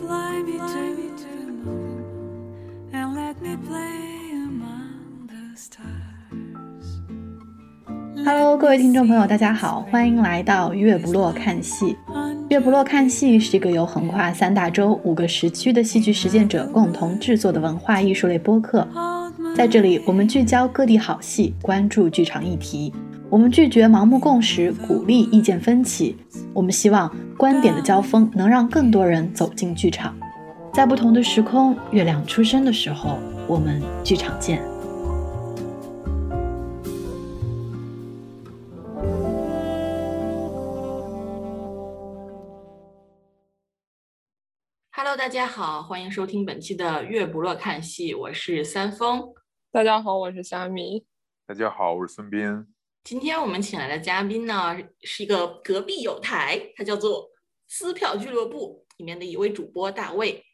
Fly me to the moon and let me play among the stars. Hello，各位听众朋友，大家好，欢迎来到月不落看戏。月不落看戏是一个由横跨三大洲、五个时区的戏剧实践者共同制作的文化艺术类播客。在这里，我们聚焦各地好戏，关注剧场议题。我们拒绝盲目共识，鼓励意见分歧。我们希望观点的交锋能让更多人走进剧场。在不同的时空，月亮出生的时候，我们剧场见。Hello，大家好，欢迎收听本期的月不落看戏，我是三丰。大家好，我是虾米。大家好，我是孙斌。今天我们请来的嘉宾呢，是一个隔壁有台，他叫做撕票俱乐部里面的一位主播大卫。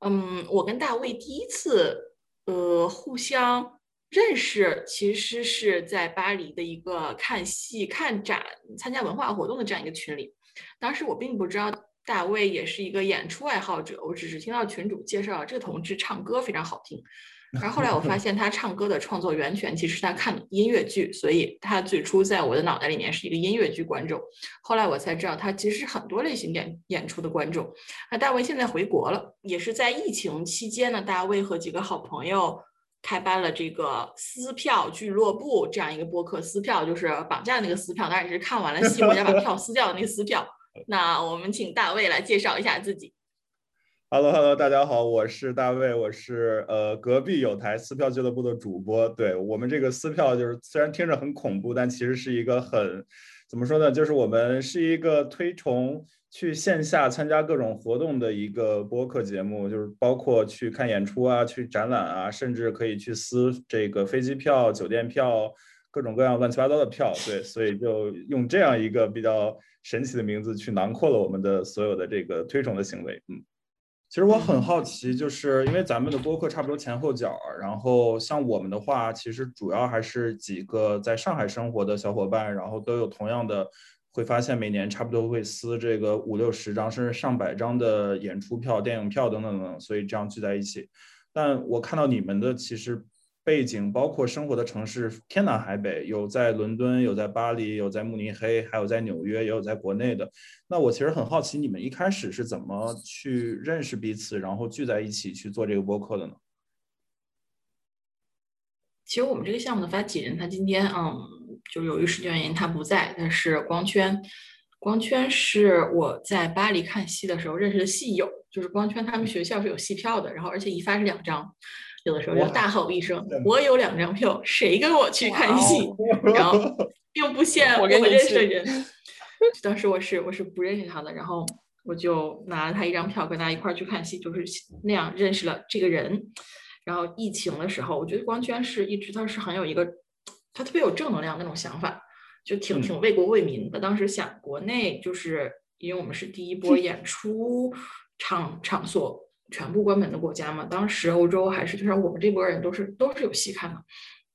嗯，我跟大卫第一次呃互相认识，其实是在巴黎的一个看戏、看展、参加文化活动的这样一个群里。当时我并不知道大卫也是一个演出爱好者，我只是听到群主介绍这个同志唱歌非常好听。然后后来我发现他唱歌的创作源泉其实是他看音乐剧，所以他最初在我的脑袋里面是一个音乐剧观众。后来我才知道他其实是很多类型演演出的观众。那大卫现在回国了，也是在疫情期间呢，大卫和几个好朋友开办了这个撕票俱乐部这样一个播客。撕票就是绑架那个撕票，当然也是看完了戏回家把票撕掉的那个撕票。那我们请大卫来介绍一下自己。Hello Hello，大家好，我是大卫，我是呃隔壁有台撕票俱乐部的主播。对我们这个撕票，就是虽然听着很恐怖，但其实是一个很怎么说呢？就是我们是一个推崇去线下参加各种活动的一个播客节目，就是包括去看演出啊、去展览啊，甚至可以去撕这个飞机票、酒店票，各种各样乱七八糟的票。对，所以就用这样一个比较神奇的名字去囊括了我们的所有的这个推崇的行为。嗯。其实我很好奇，就是因为咱们的播客差不多前后脚，然后像我们的话，其实主要还是几个在上海生活的小伙伴，然后都有同样的，会发现每年差不多会撕这个五六十张甚至上百张的演出票、电影票等等等等，所以这样聚在一起。但我看到你们的其实背景，包括生活的城市天南海北，有在伦敦，有在巴黎，有在慕尼黑，还有在纽约，也有在国内的。那我其实很好奇，你们一开始是怎么去认识彼此，然后聚在一起去做这个播客的呢？其实我们这个项目的发起人，他今天嗯，就由于时间原因他不在，但是光圈，光圈是我在巴黎看戏的时候认识的戏友，就是光圈他们学校是有戏票的，然后而且一发是两张，有的时候就大吼一声：“我有两张票，谁跟我去看戏？” 然后并不限我认识的人。当时我是我是不认识他的，然后我就拿了他一张票，跟他一块儿去看戏，就是那样认识了这个人。然后疫情的时候，我觉得光圈是一直他是很有一个，他特别有正能量那种想法，就挺挺为国为民的。当时想国内就是因为我们是第一波演出场场所全部关门的国家嘛，当时欧洲还是就像我们这波人都是都是有戏看的。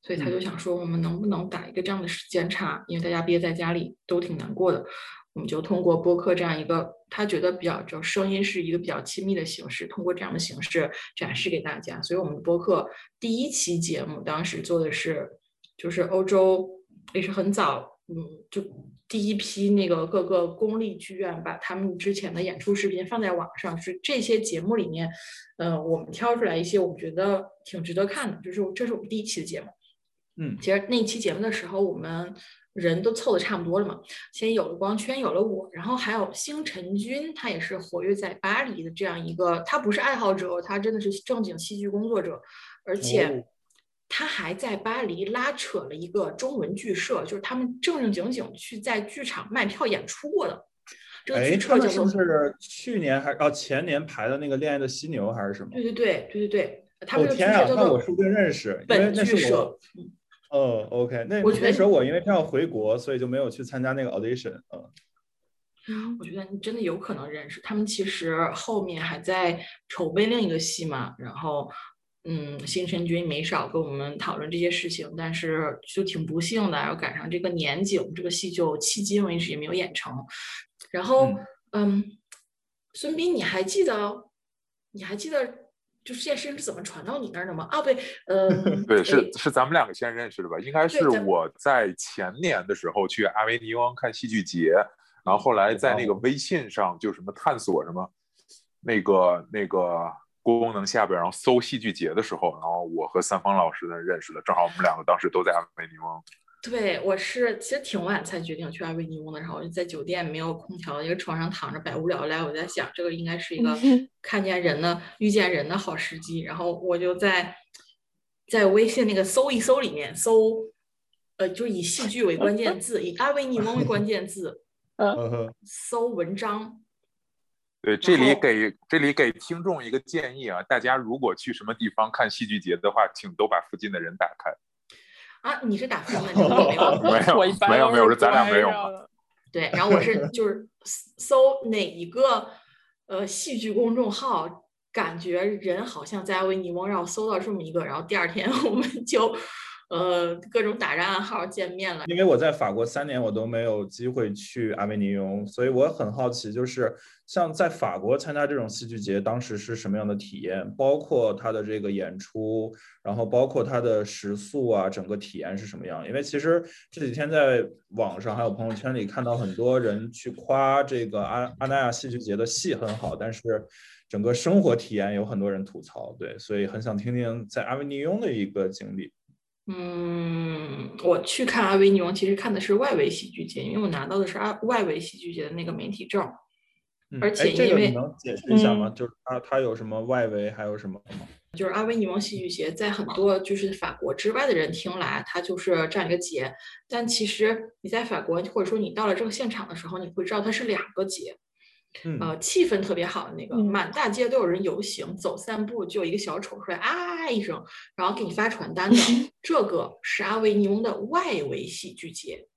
所以他就想说，我们能不能打一个这样的时间差？因为大家憋在家里都挺难过的，我们就通过播客这样一个他觉得比较就声音是一个比较亲密的形式，通过这样的形式展示给大家。所以我们的播客第一期节目当时做的是，就是欧洲也是很早，嗯，就第一批那个各个公立剧院把他们之前的演出视频放在网上，是这些节目里面，呃，我们挑出来一些我们觉得挺值得看的，就是这是我们第一期的节目。嗯，其实那一期节目的时候，我们人都凑的差不多了嘛。先有了光圈，有了我，然后还有星辰君，他也是活跃在巴黎的这样一个，他不是爱好者，他真的是正经戏剧工作者，而且他还在巴黎拉扯了一个中文剧社，就是他们正正经经去在剧场卖票演出过的。这个哎，剧社叫做不是去年还哦前年排的那个《恋爱的犀牛》还是什么？对对对对对对，他们这个剧哦天啊，社叫做那我说不定认识，因为本那是剧社我。哦，OK，那我觉得那时候我因为正要回国，所以就没有去参加那个 audition。嗯，我觉得你真的有可能认识他们。其实后面还在筹备另一个戏嘛，然后，嗯，星辰君没少跟我们讨论这些事情，但是就挺不幸的，然后赶上这个年景，这个戏就迄今为止也没有演成。然后，嗯，孙斌，你还记得你还记得就是这件事情是怎么传到你那儿的吗？啊，不对，呃，对，是哎是咱们两个先认识的吧？应该是我在前年的时候去阿维尼翁看戏剧节，然后后来在那个哦微信上就什么探索什么那个那个功能下边，然后搜戏剧节的时候，然后我和三方老师呢认识的，正好我们两个当时都在阿维尼翁。对，我是其实挺晚才决定去阿维尼翁的，然后我就在酒店没有空调的一个床上躺着百无聊赖，我在想这个应该是一个 看见人的、遇见人的好时机，然后我就在在微信那个搜一搜里面搜，呃，就以戏剧为关键字，以阿维尼翁为关键字嗯，搜文章，对，这里给这里给听众一个建议啊，大家如果去什么地方看戏剧节的话，请都把附近的人打开。啊，你是打分的，你 没有？没有我一般没有没有，是是咱俩没有对，然后我是就是搜哪一个呃戏剧公众号，感觉人好像在阿维尼翁，让我搜到这么一个，然后第二天 我们就呃各种打着暗号见面了。因为我在法国三年，我都没有机会去阿维尼翁，所以我很好奇，就是像在法国参加这种戏剧节，当时是什么样的体验？包括它的这个演出，然后包括它的食宿啊，整个体验是什么样？因为其实这几天在网上还有朋友圈里看到很多人去夸这个阿阿那亚戏剧节的戏很好，但是整个生活体验有很多人吐槽，对，所以很想听听在阿维尼翁的一个经历。嗯，我去看阿维尼翁，其实看的是外围戏剧节，因为我拿到的是阿外围戏剧节的那个媒体证。而且因为你能解释一下吗？嗯就是它它有什么外围，还有什么吗？就是阿维尼翁戏剧节，在很多就是法国之外的人听来，它就是这样一个节。但其实你在法国，或者说你到了这个现场的时候，你会知道它是两个节。嗯呃，气氛特别好的那个，嗯满大街都有人游行，走散步就有一个小丑出来啊一声，然后给你发传单的，这个是阿维尼翁的外围戏剧节。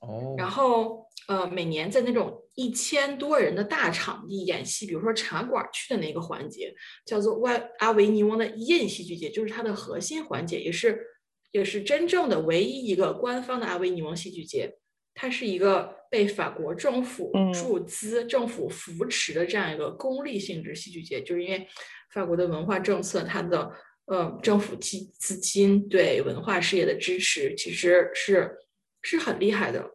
哦，然后呃，每年在那种一千多人的大场地演戏，比如说茶馆去的那个环节，叫做外阿维尼翁的印戏剧节，就是它的核心环节，也是也是真正的唯一一个官方的阿维尼翁戏剧节。它是一个被法国政府嗯。注资、政府扶持的这样一个公利性质戏剧节，就是因为法国的文化政策，它的呃政府基资金对文化事业的支持，其实是是很厉害的，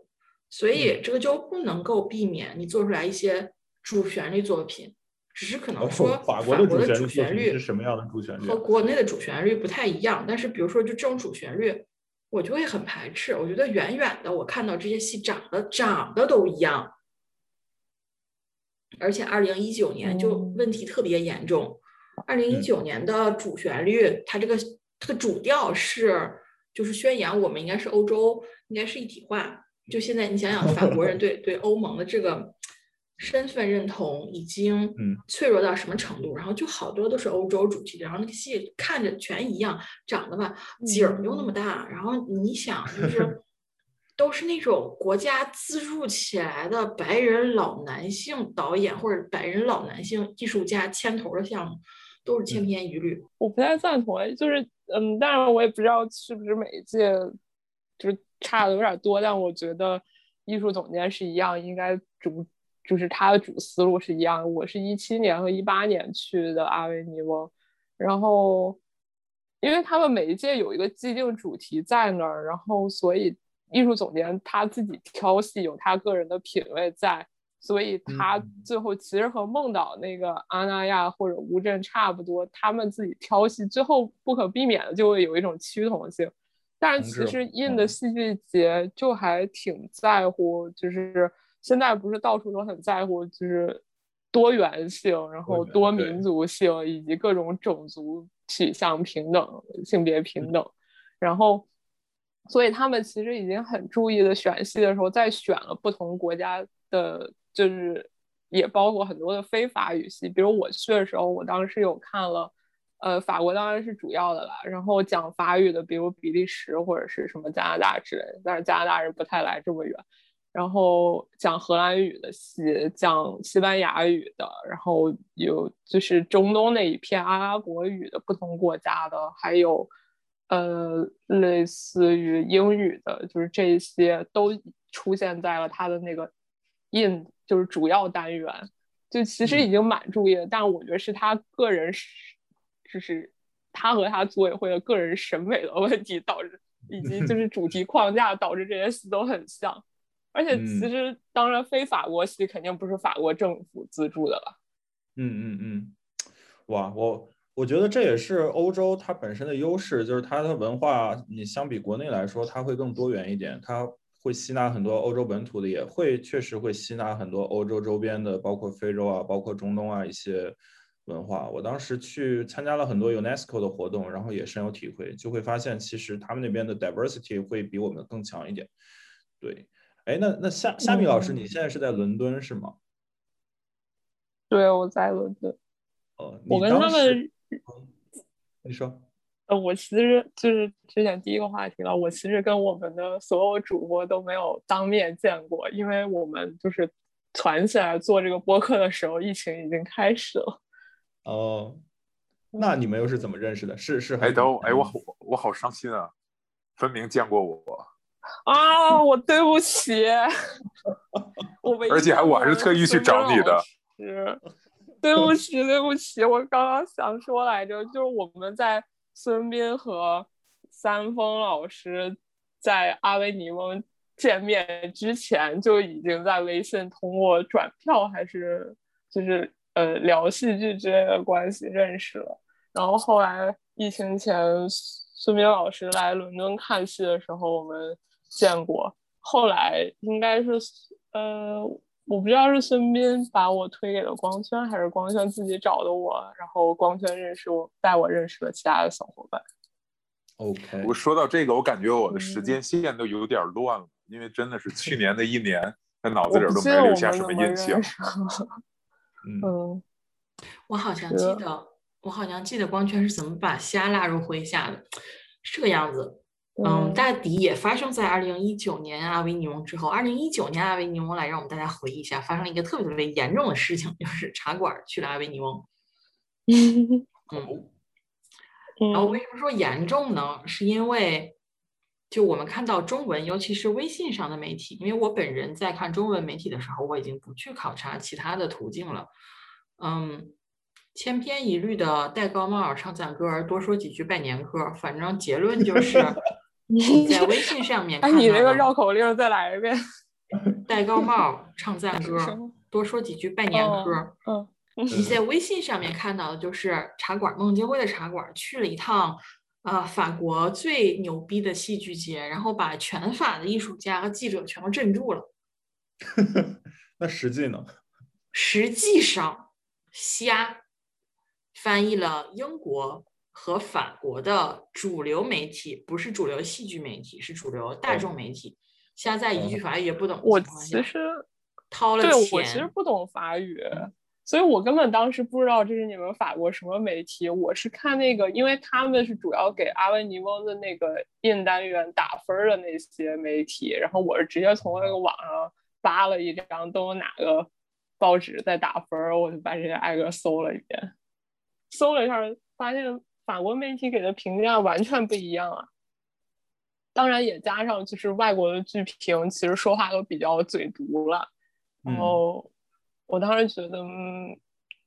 所以这个就不能够避免你做出来一些主旋律作品，只是可能哦说法国国的主旋律作品主旋律是什么样的主旋律啊？和国内的主旋律不太一样，但是比如说就这种主旋律，我就会很排斥。我觉得远远的我看到这些戏长得长得都一样，而且二零一九年就嗯问题特别严重。二零一九年的主旋律，它这个它的主调是就是宣扬我们应该是欧洲，应该是一体化。就现在你想想，法国人对对欧盟的这个身份认同已经嗯脆弱到什么程度？然后就好多都是欧洲主题的，然后那个戏看着全一样，长得吧景儿又那么大，然后你想就 是都是那种国家资助起来的白人老男性导演或者白人老男性艺术家牵头的项目，都是千篇一律。我不太赞同，就是嗯，当然我也不知道是不是每一届就是差的有点多，但我觉得艺术总监是一样，应该主就是他的主思路是一样的。我是一七年和一八年去的阿维尼翁，然后因为他们每一届有一个既定主题在那儿，然后所以艺术总监他自己挑戏有他个人的品味在。所以他嗯最后其实和梦岛那个阿那亚或者乌镇差不多，他们自己挑戏，最后不可避免的就会有一种趋同性。但是其实印的戏剧节就还挺在乎，就是现在不是到处都很在乎，就是多元性，然后多民族性以及各种种族取向平等、性别平等，然后。所以他们其实已经很注意的选戏的时候，在选了不同国家的，就是也包括很多的非法语系。比如我去的时候，我当时有看了，呃，法国当然是主要的啦，然后讲法语的，比如比利时或者是什么加拿大之类的，但是加拿大人不太来这么远。然后讲荷兰语的戏，讲西班牙语的，然后有就是中东那一片阿拉伯语的不同国家的，还有。呃，类似于英语的，就是这些都出现在了他的那个 in，就是主要单元。就其实已经蛮注意的，但我觉得是他个人是，就是他和他组委会的个人审美的问题导致，以及就是主题框架导致这些戏都很像。而且其实当然非法国系肯定不是法国政府资助的了。嗯嗯嗯，哇，我我觉得这也是欧洲它本身的优势，就是它的文化，你相比国内来说，它会更多元一点，它。会吸纳很多欧洲本土的，也会确实会吸纳很多欧洲周边的，包括非洲啊，包括中东啊一些文化。我当时去参加了很多 UNESCO 的活动，然后也深有体会，就会发现其实他们那边的 diversity 会比我们更强一点。对，哎，那那夏夏米老师，你现在是在伦敦是吗？对，我在伦敦。哦，我跟他们，你说。呃，我其实就是之前第一个话题了。我其实跟我们的所有主播都没有当面见过，因为我们就是团起来做这个播客的时候，疫情已经开始了。哦，那你们又是怎么认识的？是是，哎都哎我好我好伤心啊！分明见过我啊！我对不起，我而且还我还是特意去找你的。是，对不起对不起，我刚刚想说来着，就是我们在。孙斌和三丰老师在阿维尼翁见面之前就已经在微信通过转票还是就是呃聊戏剧之类的关系认识了，然后后来疫情前孙斌老师来伦敦看戏的时候我们见过，后来应该是呃。我不知道是孙斌把我推给了光圈，还是光圈自己找的我，然后光圈认识我，带我认识了其他的小伙伴。OK，我说到这个，我感觉我的时间线都有点乱了，因为真的是去年的一年，在脑子里都没留下什么印象。嗯，我好像记得，我好像记得光圈是怎么把虾拉入麾下的，是这个样子。嗯，大抵也发生在二零一九年阿维尼翁之后。二零一九年阿维尼翁来，让我们大家回忆一下，发生了一个特别特别严重的事情，就是茶馆去了阿维尼翁。嗯，然后为什么说严重呢？是因为就我们看到中文，尤其是微信上的媒体，因为我本人在看中文媒体的时候，我已经不去考察其他的途径了。嗯，千篇一律的戴高帽、唱赞歌、多说几句拜年歌，反正结论就是。你在微信上面，哎，你那个绕口令再来一遍。戴高帽，唱赞歌，多说几句拜年歌。嗯，你在微信上面看到的就是茶馆，孟京辉的茶馆去了一趟，啊，法国最牛逼的戏剧节，然后把全法的艺术家和记者全都镇住了。那实际呢？实际上，瞎翻译了英国。和法国的主流媒体不是主流戏剧媒体，是主流大众媒体。现在一句法语也不懂我其实掏了钱。对，我其实不懂法语，所以我根本当时不知道这是你们法国什么媒体。我是看那个，因为他们是主要给阿维尼翁的那个印单元打分的那些媒体，然后我是直接从那个网上扒了一张都有哪个报纸在打分，我就把这些挨个搜了一遍，搜了一下发现。法国媒体给的评价完全不一样啊！当然也加上就是外国的剧评，其实说话都比较嘴毒了。然后我当时觉得，嗯，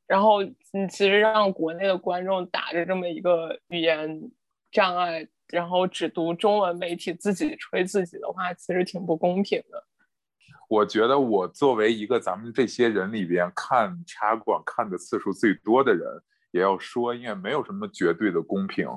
然后你其实让国内的观众打着这么一个语言障碍，然后只读中文媒体自己吹自己的话，其实挺不公平的。我觉得我作为一个咱们这些人里边看茶馆看的次数最多的人。也要说，因为没有什么绝对的公平。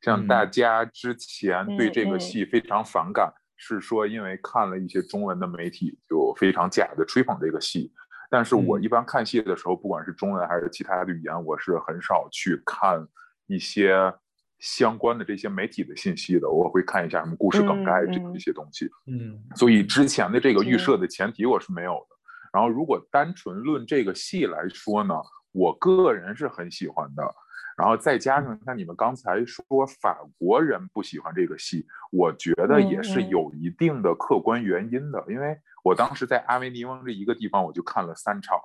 像大家之前对这个戏非常反感，是说因为看了一些中文的媒体就非常假的吹捧这个戏。但是我一般看戏的时候，不管是中文还是其他的语言，我是很少去看一些相关的这些媒体的信息的。我会看一下什么故事梗概这这些东西。嗯，所以之前的这个预设的前提我是没有的。然后如果单纯论这个戏来说呢？我个人是很喜欢的，然后再加上像你们刚才说法国人不喜欢这个戏，我觉得也是有一定的客观原因的。因为我当时在阿维尼翁这一个地方，我就看了三场，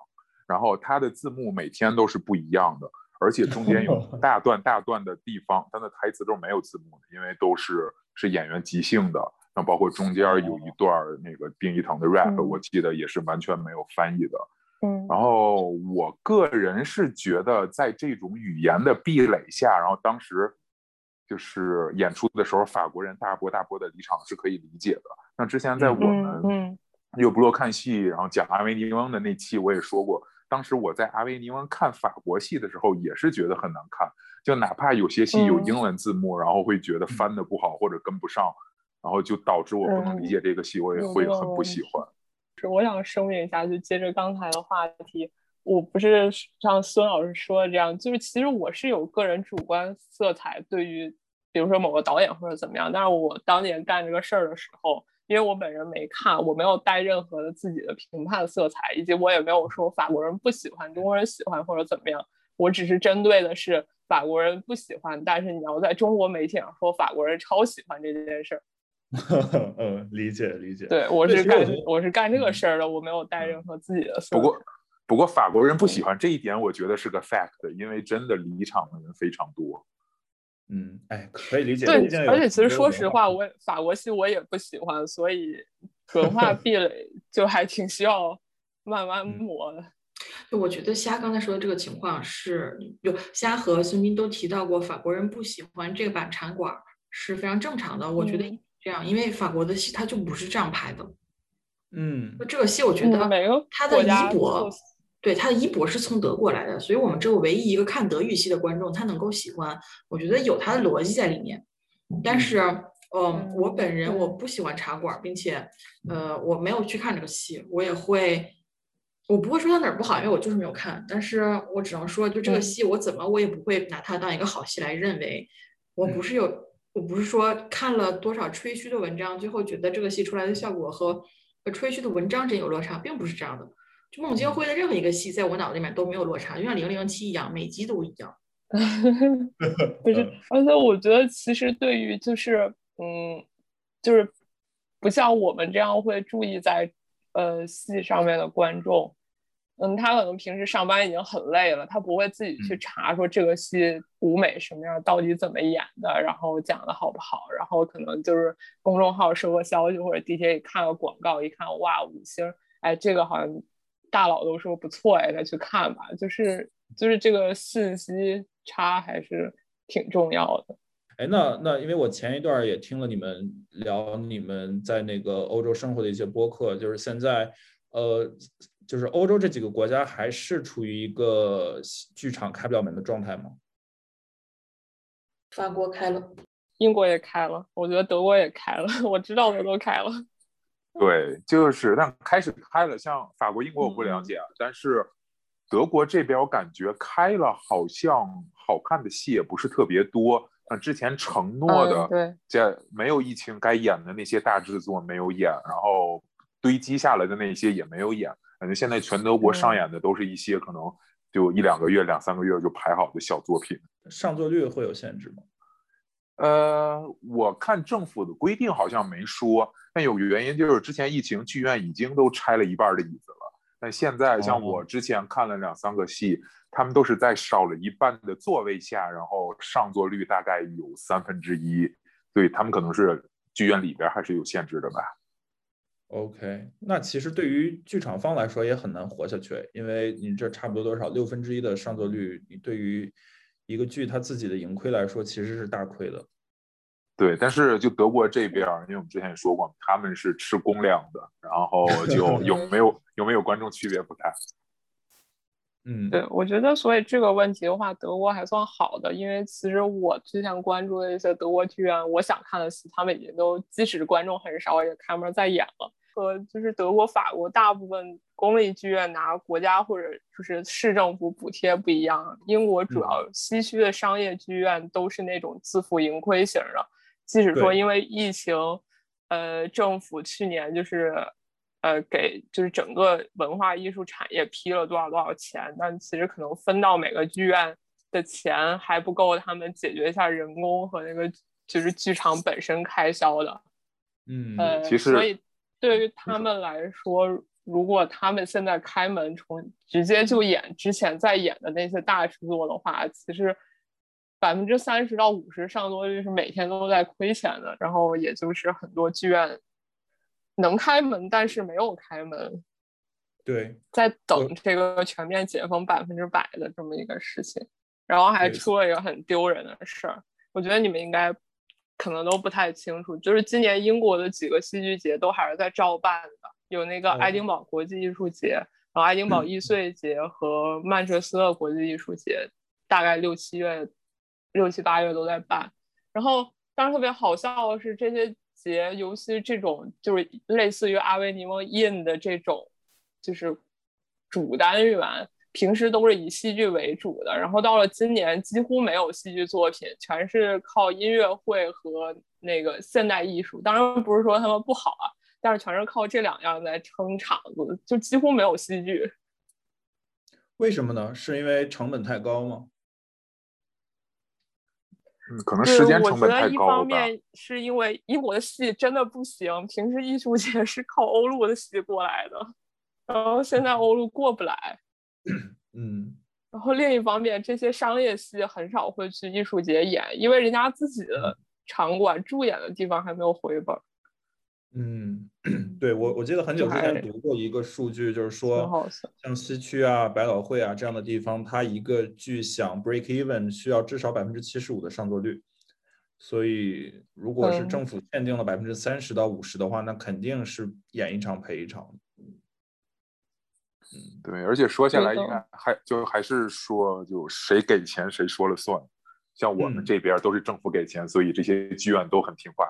然后它的字幕每天都是不一样的，而且中间有 大段大段的地方，它的台词都是没有字幕的，因为都是是演员即兴的。那包括中间有一段那个丁一腾的 rap，我记得也是完全没有翻译的。嗯。然后我个人是觉得，在这种语言的壁垒下，然后当时就是演出的时候，法国人大波大波的离场是可以理解的。那之前在我嗯们嗯。有不落看戏，然后讲阿维尼翁的那期，我也说过，当时我在阿维尼翁看法国戏的时候，也是觉得很难看，就哪怕有些戏有嗯。英文字幕，然后会觉得翻的不好或者跟不上，然后就导致我不能理解这个戏，我也会很不喜欢。是是我想声明一下，就接着刚才的话题，我不是像孙老师说的这样，就是其实我是有个人主观色彩，对于比如说某个导演或者怎么样，但是我当年干这个事儿的时候，因为我本人没看，我没有带任何的自己的评判色彩，以及我也没有说法国人不喜欢，中国人喜欢或者怎么样，我只是针对的是法国人不喜欢，但是你要在中国媒体上说法国人超喜欢这件事儿。嗯，理解理解。对，我是干我我是干这个嗯事儿的，我没有带任何自己的。不过，不过法国人不喜欢这一点，我觉得是个 fact，因为真的离场的人非常多。嗯，哎，可以理解。对而且其实说实话，我也法国戏我也不喜欢，所以文化壁垒 就还挺需要慢慢嗯磨的。就我觉得虾刚才说的这个情况是，就虾和孙斌都提到过，法国人不喜欢这个版场馆儿是非常正常的。我觉得嗯这样，因为法国的戏它就不是这样拍的。嗯就这个戏，我觉嗯得每个它的衣钵，对它的衣钵是从德国来的，所以我们这个唯一一个看德语系的观众，他能够喜欢，我觉得有他的逻辑在里面。但是，嗯，我本人我不喜欢茶馆儿，并且，呃，我没有去看这个戏，我也会，我不会说它哪儿不好，因为我就是没有看。但是我只能说，就这个嗯戏，我怎么我也不会拿它当一个好戏来认为。我不是有，我不是说看了多少吹嘘的文章，最后觉得这个戏出来的效果和和吹嘘的文章真有落差，并不是这样的。就孟京辉的任何一个戏，在我脑子里面都没有落差，就像零零七一样，每集都一样。不是嗯，而且我觉得其实对于就是嗯，就是不像我们这样会注意在呃戏上面的观众，嗯，他可能平时上班已经很累了，他不会自己去嗯查说这个戏舞美什么样，到底怎么演的，然后讲的好不好，然后可能就是公众号收个消息或者地铁里看个广告，一看哇五星，哎，这个好像大佬都说不错哎，再去看吧，就是就是这个信息差还是挺重要的。哎，那那因为我前一段儿也听了你们聊你们在那个欧洲生活的一些播客，就是现在，呃，就是欧洲这几个国家还是处于一个剧场开不了门的状态吗？法国开了，英国也开了，我觉得德国也开了，我知道的都开了。对，就是但开始开了，像法国、英国我不了嗯解，啊，但是德国这边我感觉开了，好像好看的戏也不是特别多。像之前承诺的，嗯对在没有疫情该演的那些大制作没有演，然后堆积下来的那些也没有演。感觉现在全德国上嗯演的都是一些可能就一两个月、两三个月就排好的小作品。上座率会有限制吗？呃，我看政府的规定好像没说，但有个原因就是之前疫情剧院已经都拆了一半的椅子了，但现在像我哦之前看了两三个戏，他们都是在少了一半的座位下，然后上座率大概有三分之一，所以他们可能是剧院里边还是有限制的吧。OK，那其实对于剧场方来说也很难活下去，因为你这差不多多少六分之一的上座率，你对于一个剧它自己的盈亏来说其实是大亏的。对，但是就德国这边，因为我们之前也说过，他们是吃公量的，然后就 有没有有没有观众区别不大。嗯，对，我觉得所以这个问题的话，德国还算好的，因为其实我之前关注的一些德国剧院，我想看的戏，他们已经都即使观众很少，也开门在演了。和就是德国、法国大部分公立剧院拿国家或者就是市政府补贴不一样，英国主要西区的商业剧院都是那种自负盈亏型的，即使说因为疫情，呃，政府去年就是呃给就是整个文化艺术产业批了多少多少钱，但其实可能分到每个剧院的钱还不够他们解决一下人工和那个就是剧场本身开销的。嗯，呃，其实所以对于他们来说，如果他们现在开门重直接就演之前在演的那些大制作的话，其实百分之三十到五十上座率是每天都在亏钱的，然后也就是很多剧院能开门，但是没有开门。对，在等这个全面解封百分之百的这么一个事情，然后还出了一个很丢人的事儿。我觉得你们应该可能都不太清楚，就是今年英国的几个戏剧节都还是在照办的，有那个爱丁堡国际艺术节，然后爱丁堡易碎节和曼彻斯特国际艺术节，大概六七月、六七八月都在办。然后当时特别好笑的是，这些节，尤其这种就是类似于阿维尼翁 in 的这种。就是主单元平时都是以戏剧为主的，然后到了今年几乎没有戏剧作品，全是靠音乐会和那个现代艺术。当然不是说他们不好啊，但是全是靠这两样在撑场子，就几乎没有戏剧。为什么呢？是因为成本太高吗？嗯，可能时间成本太高我觉得一方面是因为英国的戏真的不行，平时艺术节是靠欧陆的戏过来的。然后现在欧陆过不来，嗯，然后另一方面，这些商业戏很少会去艺术节演，因为人家自己的场馆驻演的地方还没有回本。嗯，对我我记得很久之前读过一个数据，就是说，像西区啊、百老汇啊这样的地方，它一个剧想 break even 需要至少百分之七十五的上座率，所以如果是政府限定了百分之三十到五十的话，那肯定是演一场赔一场。嗯，对，而且说下来应该还就还是说，就谁给钱谁说了算。像我们这边都是政府给钱，所以这些剧院都很听话，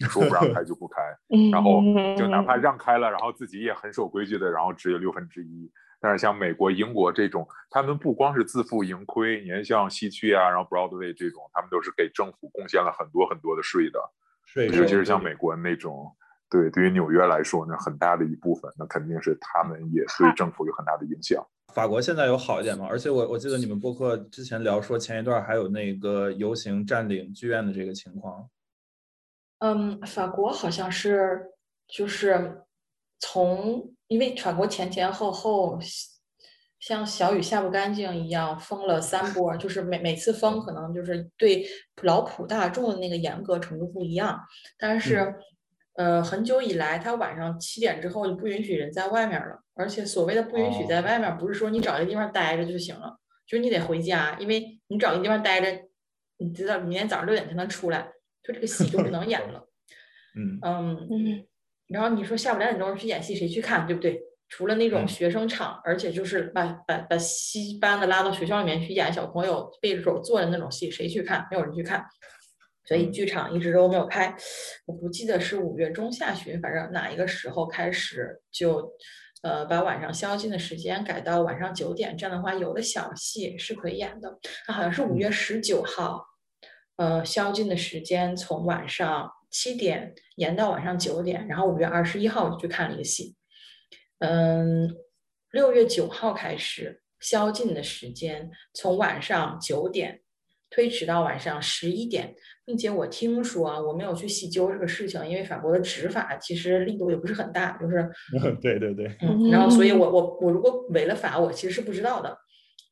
说不让开就不开。然后就哪怕让开了，然后自己也很守规矩的，然后只有六分之一。但是像美国、英国这种，他们不光是自负盈亏，你看像西区啊，然后 Broadway 这种，他们都是给政府贡献了很多很多的税的。税，尤其是像美国那种。对，对于纽约来说那，很大的一部分，那肯定是他们也对政府有很大的影响。法国现在有好一点吗？而且我我记得你们播客之前聊说，前一段还有那个游行占领剧院的这个情况。嗯，法国好像是就是从，因为法国前前后后像小雨下不干净一样封了三波，就是每每次封可能就是对老普大众的那个严格程度不一样，但是。呃，很久以来，他晚上七点之后就不允许人在外面了。而且所谓的不允许在外面，不是说你找一个地方待着就行了，就是你得回家，因为你找一个地方待着，你知道明天早上六点才能出来，就这个戏就不能演了。嗯嗯嗯。然后你说下午两点钟去演戏，谁去看，对不对？除了那种学生场，而且就是把把把戏班子拉到学校里面去演小朋友背着手坐的那种戏，谁去看？没有人去看。所以剧场一直都没有开，我不记得是五月中下旬，反正哪一个时候开始就，呃，把晚上宵禁的时间改到晚上九点，这样的话有的小戏是可以演的。它好像是五月十九号，呃，宵禁的时间从晚上七点延到晚上九点，然后五月二十一号就去看了一个戏。嗯，六月九号开始宵禁的时间从晚上九点。推迟到晚上十一点，并且我听说啊，我没有去细究这个事情，因为法国的执法其实力度也不是很大，就是，对对对，嗯，然后所以我我我如果违了法，我其实是不知道的。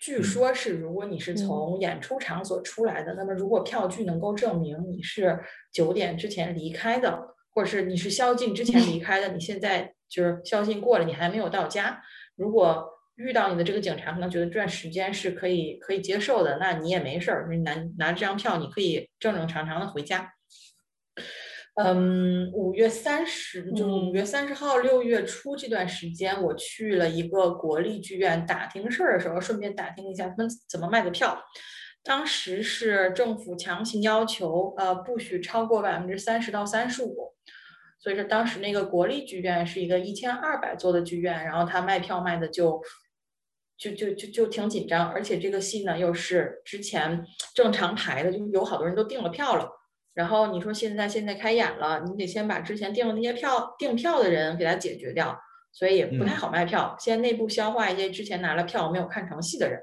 据说是如果你是从演出场所出来的，那么如果票据能够证明你是九点之前离开的，或者是你是宵禁之前离开的，你现在就是宵禁过了，你还没有到家，如果。遇到你的这个警察可能觉得这段时间是可以可以接受的，那你也没事儿，你拿拿这张票，你可以正正常常的回家。嗯，五月三十就五月三十号，六月初这段时间，我去了一个国立剧院打听事儿的时候，顺便打听一下他们怎么卖的票。当时是政府强行要求，呃，不许超过百分之三十到三十五，所以说当时那个国立剧院是一个一千二百座的剧院，然后他卖票卖的就。就就就就挺紧张，而且这个戏呢又是之前正常排的，就有好多人都订了票了。然后你说现在现在开演了，你得先把之前订的那些票订票的人给他解决掉，所以也不太好卖票。先内部消化一些之前拿了票没有看成戏的人，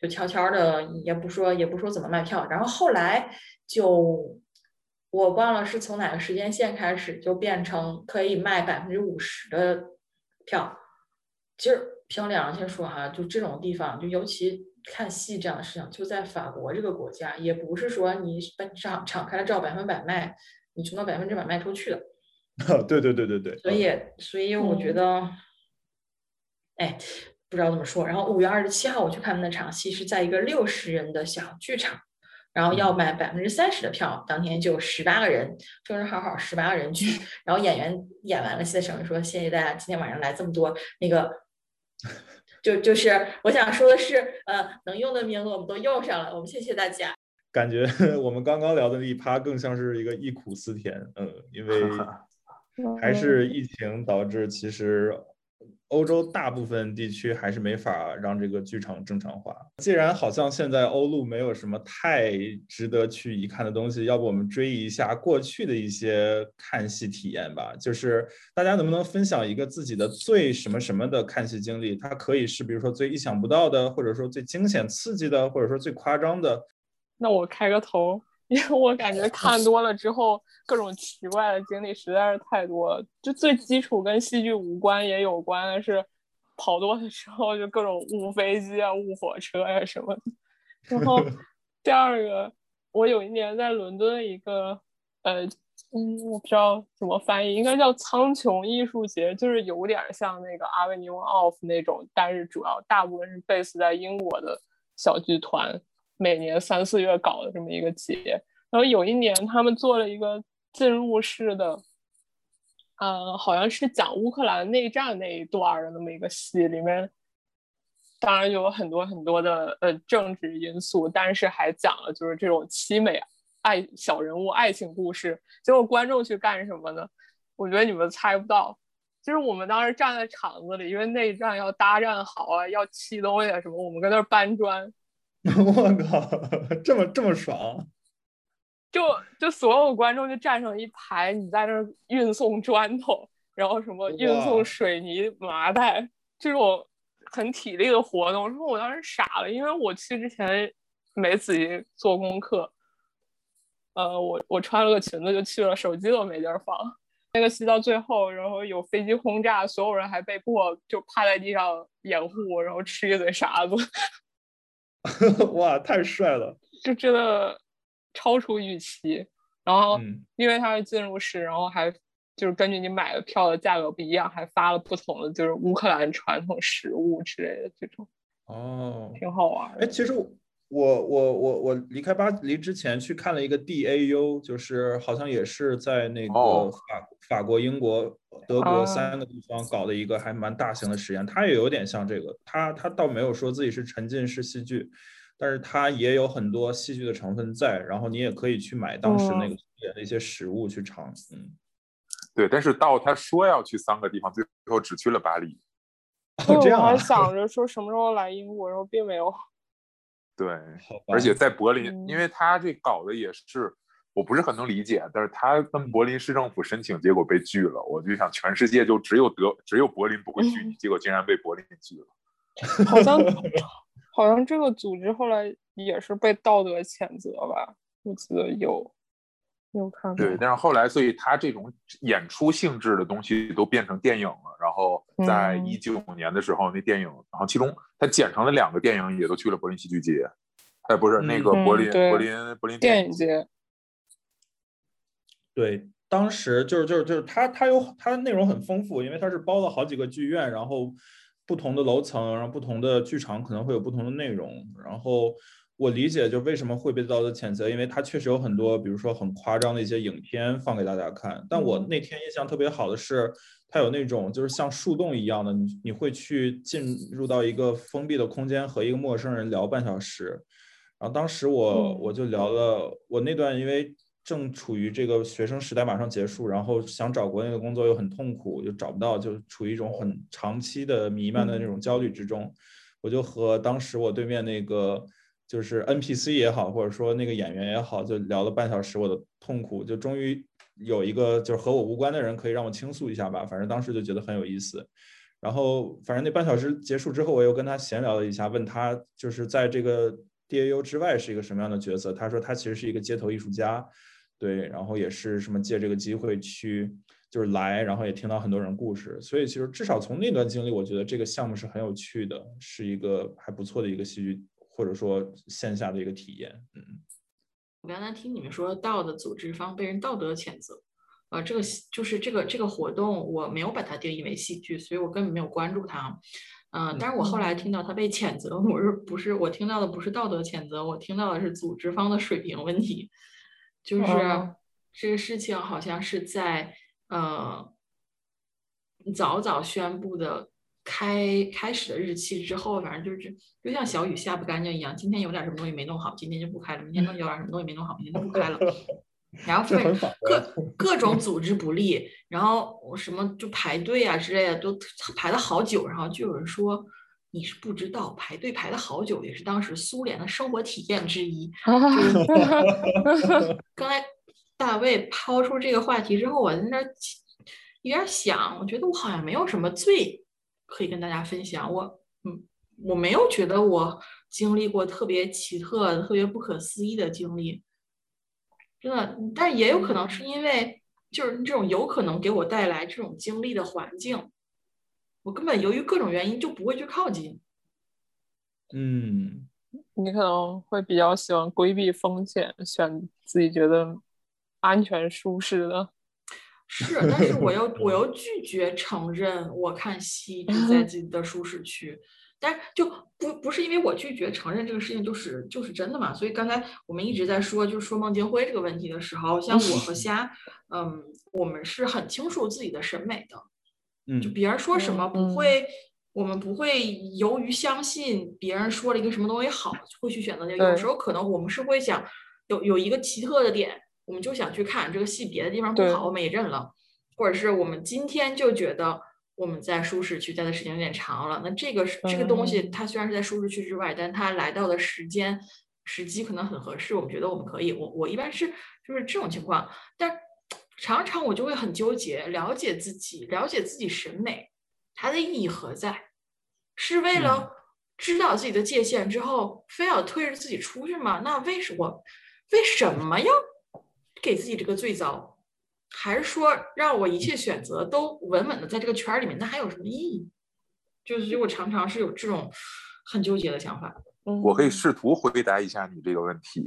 就悄悄的也不说也不说怎么卖票。然后后来就我忘了是从哪个时间线开始就变成可以卖百分之五十的票，今儿。凭良心说哈，就这种地方，就尤其看戏这样的事情，就在法国这个国家，也不是说你场敞开了照百分百卖，你就能百分之百卖出去的。对对对对对。所以，所以我觉得，哎，不知道怎么说。然后五月二十七号我去看的那场戏是在一个六十人的小剧场，然后要买百分之三十的票，当天就十八个人，正正好好十八个人去。然后演员演完了戏的时候说：“谢谢大家今天晚上来这么多。”那个就就是我想说的是，呃，能用的名额我们都用上了，我们谢谢大家。感觉我们刚刚聊的那一趴更像是一个忆苦思甜，嗯，因为还是疫情导致，其实欧洲大部分地区还是没法让这个剧场正常化。既然好像现在欧陆没有什么太值得去一看的东西，要不我们追忆一下过去的一些看戏体验吧？就是大家能不能分享一个自己的最什么什么的看戏经历？它可以是比如说最意想不到的，或者说最惊险刺激的，或者说最夸张的。那我开个头，因为 我感觉看多了之后，各种奇怪的经历实在是太多了。就最基础跟戏剧无关也有关的是，跑多的时候就各种误飞机啊、误火车呀什么的。然后 第二个，我有一年在伦敦一个，呃，嗯，我不知道怎么翻译，应该叫苍穹艺术节，就是有点像那个阿维尼翁 off 那种，但是主要大部分是 base 在英国的小剧团。每年三四月搞的这么一个节，然后有一年他们做了一个进入式的，呃，好像是讲乌克兰内战那一段的那么一个戏，里面当然有很多很多的呃政治因素，但是还讲了就是这种凄美爱小人物爱情故事。结果观众去干什么呢？我觉得你们猜不到，就是我们当时站在场子里，因为内战要搭站好啊，要砌东西啊什么，我们搁那儿搬砖。我靠，这么这么爽！就就所有观众就站成一排，你在那儿运送砖头，然后什么运送水泥麻袋这种很体力的活动。说我当时傻了，因为我去之前没仔细做功课。呃，我我穿了个裙子就去了，手机都没地儿放。那个戏到最后，然后有飞机轰炸，所有人还被迫就趴在地上掩护，然后吃一嘴沙子。哇，太帅了！就真的超出预期。然后，因为它是进入式，然后还就是根据你买的票的价格不一样，还发了不同的就是乌克兰传统食物之类的这种。哦，挺好玩。哎，其实我我我我离开巴黎之前去看了一个 DAU，就是好像也是在那个法法国、英国。德国三个地方搞的一个还蛮大型的实验，它也有点像这个，它它倒没有说自己是沉浸式戏剧，但是它也有很多戏剧的成分在，然后你也可以去买当时那个演的一些食物去尝，嗯，对，但是到他说要去三个地方，最后只去了巴黎。哦，这样啊。我还想着说什么时候来英国，然后并没有。对，而且在柏林，因为他这搞的也是。我不是很能理解，但是他跟柏林市政府申请，结果被拒了。我就想，全世界就只有德，只有柏林不会拒你，结果竟然被柏林拒了。好像好像这个组织后来也是被道德谴责吧？我记得有有看。对，但是后来，所以他这种演出性质的东西都变成电影了。然后在一九年的时候，那电影，然后其中他剪成了两个电影，也都去了柏林戏剧节。哎，不是那个柏林柏林柏林电影节。对，当时就是就是就是它它有它内容很丰富，因为它是包了好几个剧院，然后不同的楼层，然后不同的剧场可能会有不同的内容。然后我理解就为什么会被道德谴责，因为它确实有很多，比如说很夸张的一些影片放给大家看。但我那天印象特别好的是，它有那种就是像树洞一样的，你你会去进入到一个封闭的空间和一个陌生人聊半小时。然后当时我我就聊了，我那段因为。正处于这个学生时代马上结束，然后想找国内的工作又很痛苦，又找不到，就处于一种很长期的弥漫的那种焦虑之中。我就和当时我对面那个就是 NPC 也好，或者说那个演员也好，就聊了半小时我的痛苦，就终于有一个就是和我无关的人可以让我倾诉一下吧。反正当时就觉得很有意思。然后反正那半小时结束之后，我又跟他闲聊了一下，问他就是在这个 DAU 之外是一个什么样的角色。他说他其实是一个街头艺术家。对，然后也是什么借这个机会去就是来，然后也听到很多人故事，所以其实至少从那段经历，我觉得这个项目是很有趣的，是一个还不错的一个戏剧或者说线下的一个体验。嗯，我刚才听你们说道的组织方被人道德谴责，呃，这个就是这个这个活动我没有把它定义为戏剧，所以我根本没有关注它。嗯，但是我后来听到他被谴责，我是不是我听到的不是道德谴责，我听到的是组织方的水平问题，就是哦这个事情好像是在呃早早宣布的开开始的日期之后，反正就是就像小雨下不干净一样，今天有点什么东西没弄好，今天就不开了；明天有点什么东西没弄好，明天就不开了。然后各各种组织不力，然后我什么就排队啊之类的都排了好久，然后就有人说你是不知道排队排了好久也是当时苏联的生活体验之一。刚才大卫抛出这个话题之后，我在那儿有点想，我觉得我好像没有什么罪可以跟大家分享。我嗯，我没有觉得我经历过特别奇特、特别不可思议的经历，真的。但也有可能是因为就是这种有可能给我带来这种经历的环境，我根本由于各种原因就不会去靠近。嗯，你可能会比较喜欢规避风险，选自己觉得安全舒适的。是，但是我又 我又拒绝承认我看戏只在自 己的舒适区，但就不不是因为我拒绝承认这个事情就是就是真的嘛？所以刚才我们一直在说，就是说孟京辉这个问题的时候，像我和 虾，嗯，我们是很清楚自己的审美的，就嗯别人说什么不嗯会，我们不会由于相信别人说了一个什么东西好，会去选择那个。有时候可能我们是会想有有一个奇特的点，我们就想去看这个戏别的地方不好，我们也认了，或者是我们今天就觉得我们在舒适区待的时间有点长了，那这个是这个东西嗯它虽然是在舒适区之外，但它来到的时间时机可能很合适，我们觉得我们可以。我我一般是就是这种情况，但常常我就会很纠结，了解自己，了解自己审美，它的意义何在？是为嗯了知道自己的界限之后，非要推着自己出去吗？那为什么为什么要给自己这个罪遭？还是说让我一切选择都稳稳的在这个圈儿里面？那还有什么意义？就是我常常是有这种很纠结的想法。嗯我可以试图回答一下你这个问题。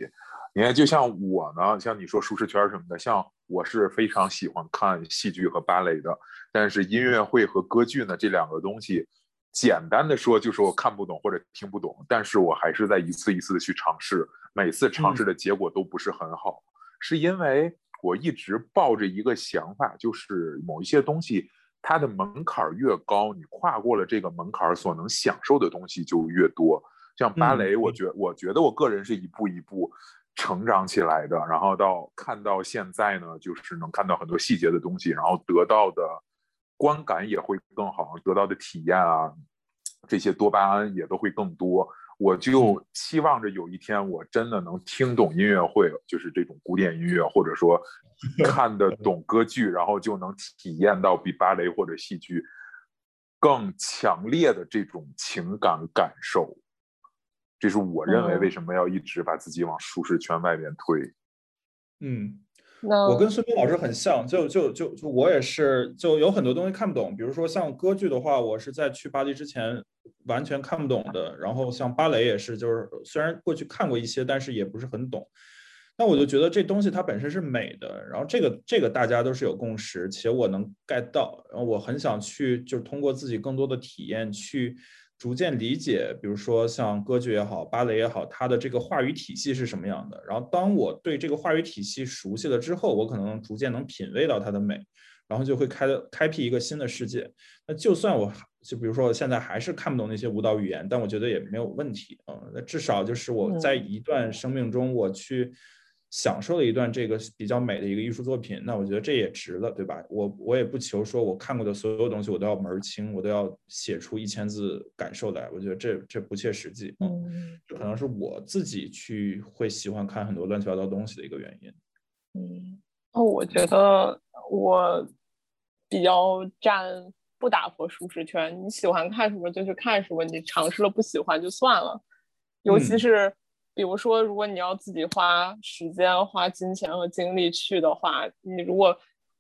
你看，就像我呢，像你说舒适圈什么的，像我是非常喜欢看戏剧和芭蕾的，但是音乐会和歌剧呢这两个东西，简单的说就是我看不懂或者听不懂，但是我还是在一次一次的去尝试，每次尝试的结果都不是很好，是因为我一直抱着一个想法，就是某一些东西它的门槛儿越高，你跨过了这个门槛儿，所能享受的东西就越多。像芭蕾，嗯我觉我觉得我个人是一步一步成长起来的，然后到看到现在呢，就是能看到很多细节的东西，然后得到的观感也会更好，得到的体验啊，这些多巴胺也都会更多。我就期望着有一天我真的能听懂音乐会，就是这种古典音乐，或者说 看得懂歌剧，然后就能体验到比芭蕾或者戏剧更强烈的这种情感感受。这是我认为嗯为什么要一直把自己往舒适圈外面推。嗯，那我跟孙斌老师很像，就就就就我也是，就有很多东西看不懂。比如说像歌剧的话，我是在去巴黎之前完全看不懂的。然后像芭蕾也是，就是虽然过去看过一些，但是也不是很懂。那我就觉得这东西它本身是美的，然后这个这个大家都是有共识，且我能 get 到，然后我很想去，就是通过自己更多的体验去逐渐理解，比如说像歌剧也好，芭蕾也好，它的这个话语体系是什么样的。然后当我对这个话语体系熟悉了之后，我可能逐渐能品味到它的美，然后就会开开辟一个新的世界。那就算我就比如说我现在还是看不懂那些舞蹈语言，但我觉得也没有问题啊、嗯。那至少就是我在一段生命中，我去享受了一段这个比较美的一个艺术作品，那我觉得这也值了，对吧？我我也不求说我看过的所有东西我都要门儿清，我都要写出一千字感受来，我觉得这这不切实际。嗯，可能是我自己去会喜欢看很多乱七八糟东西的一个原因。嗯，哦，我觉得我比较占不打破舒适圈，你喜欢看什么就去看什么，你尝试了不喜欢就算了。尤其嗯是比如说，如果你要自己花时间、花金钱和精力去的话，你如果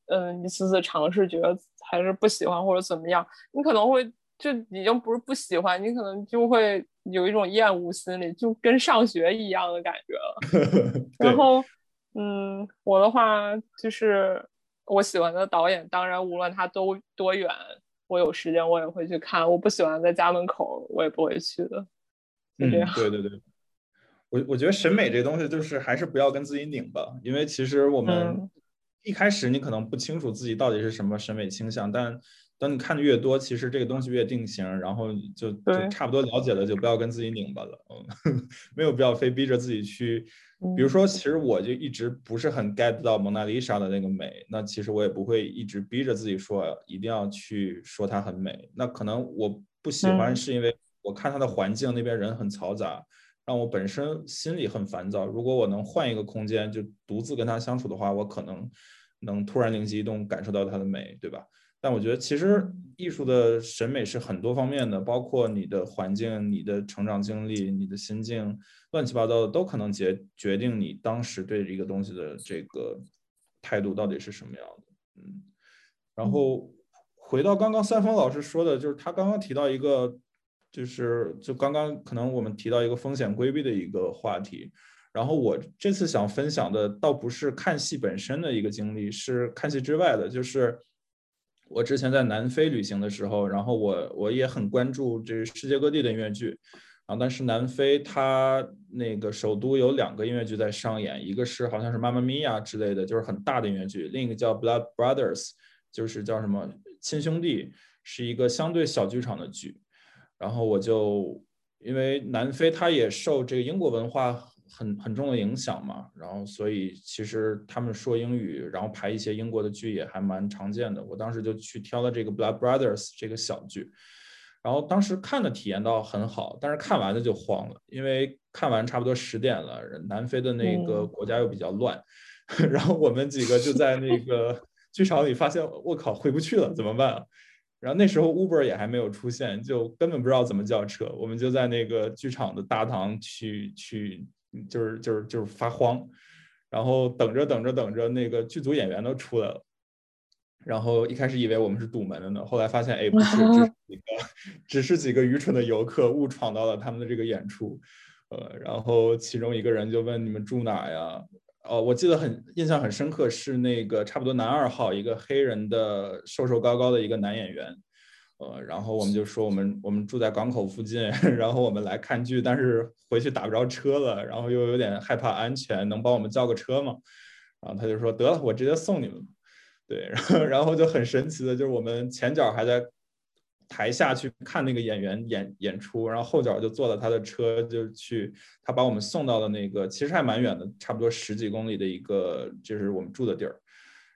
嗯一次次尝试觉得还是不喜欢或者怎么样，你可能会就已经不是不喜欢，你可能就会有一种厌恶心理，就跟上学一样的感觉了。然，后，嗯，我的话就是我喜欢的导演，当然无论他多多远，我有时间我也会去看，我不喜欢在家门口我也不会去的。就这样，对对对。我我觉得审美这东西就是还是不要跟自己拧吧，因为其实我们一开始你可能不清楚自己到底是什么审美倾向，但等你看的越多，其实这个东西越定型，然后就就差不多了解了，就不要跟自己拧巴了，嗯，没有必要非逼着自己去。比如说，其实我就一直不是很 get 到蒙娜丽莎的那个美，那其实我也不会一直逼着自己说一定要去说它很美。那可能我不喜欢是因为我看它的环境那边人很嘈杂。让我本身心里很烦躁。如果我能换一个空间，就独自跟他相处的话，我可能能突然灵机一动，感受到它的美，对吧？但我觉得其实艺术的审美是很多方面的，包括你的环境、你的成长经历、你的心境，乱七八糟的都可能决决定你当时对一个东西的这个态度到底是什么样的。嗯，然后回到刚刚三丰老师说的，就是他刚刚提到一个。就是就刚刚可能我们提到一个风险规避的一个话题，然后我这次想分享的倒不是看戏本身的一个经历，是看戏之外的。就是我之前在南非旅行的时候，然后我我也很关注这世界各地的音乐剧，然后但是南非它那个首都有两个音乐剧在上演，一个是好像是妈妈咪呀之类的，就是很大的音乐剧，另一个叫 Blood Brothers，就是叫什么亲兄弟，是一个相对小剧场的剧。然后我就因为南非它也受这个英国文化很很重的影响嘛，然后所以其实他们说英语，然后排一些英国的剧也还蛮常见的。我当时就去挑了这个 Black Brothers 这个小剧，然后当时看的体验倒很好，但是看完了就慌了，因为看完差不多十点了，南非的那个国家又比较乱，然后我们几个就在那个剧场里发现，我靠，回不去了，怎么办啊？然后那时候 Uber 也还没有出现，就根本不知道怎么叫车。我们就在那个剧场的大堂去去，就是就是就是发慌。然后等着等着等着，那个剧组演员都出来了。然后一开始以为我们是堵门的呢，后来发现哎不是，只是几个只是几个愚蠢的游客误闯到了他们的这个演出。呃，然后其中一个人就问你们住哪呀？哦，我记得很印象很深刻，是那个差不多男二号，一个黑人的瘦瘦高高的一个男演员，呃，然后我们就说我们我们住在港口附近，然后我们来看剧，但是回去打不着车了，然后又有点害怕安全，能帮我们叫个车吗？然后他就说得了，我直接送你们。对，然后然后就很神奇的就是我们前脚还在。台下去看那个演员演演出，然后后脚就坐了他的车，就去他把我们送到了那个其实还蛮远的，差不多十几公里的一个就是我们住的地儿。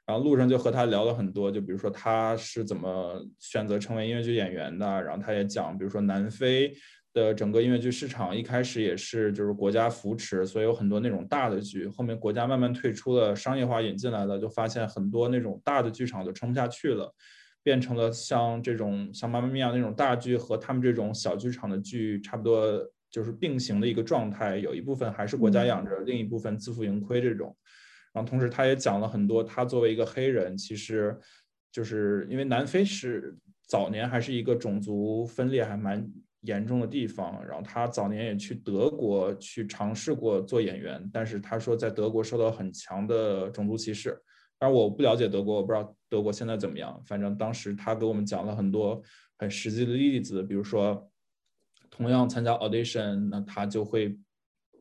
然后路上就和他聊了很多，就比如说他是怎么选择成为音乐剧演员的，然后他也讲，比如说南非的整个音乐剧市场一开始也是就是国家扶持，所以有很多那种大的剧，后面国家慢慢退出了，商业化引进来了，就发现很多那种大的剧场就撑不下去了。变成了像这种像妈妈咪呀那种大剧和他们这种小剧场的剧差不多就是并行的一个状态，有一部分还是国家养着，另一部分自负盈亏这种。然后同时他也讲了很多，他作为一个黑人，其实就是因为南非是早年还是一个种族分裂还蛮严重的地方，然后他早年也去德国去尝试过做演员，但是他说在德国受到很强的种族歧视。而我不了解德国，我不知道德国现在怎么样。反正当时他给我们讲了很多很实际的例子，比如说，同样参加 audition，那他就会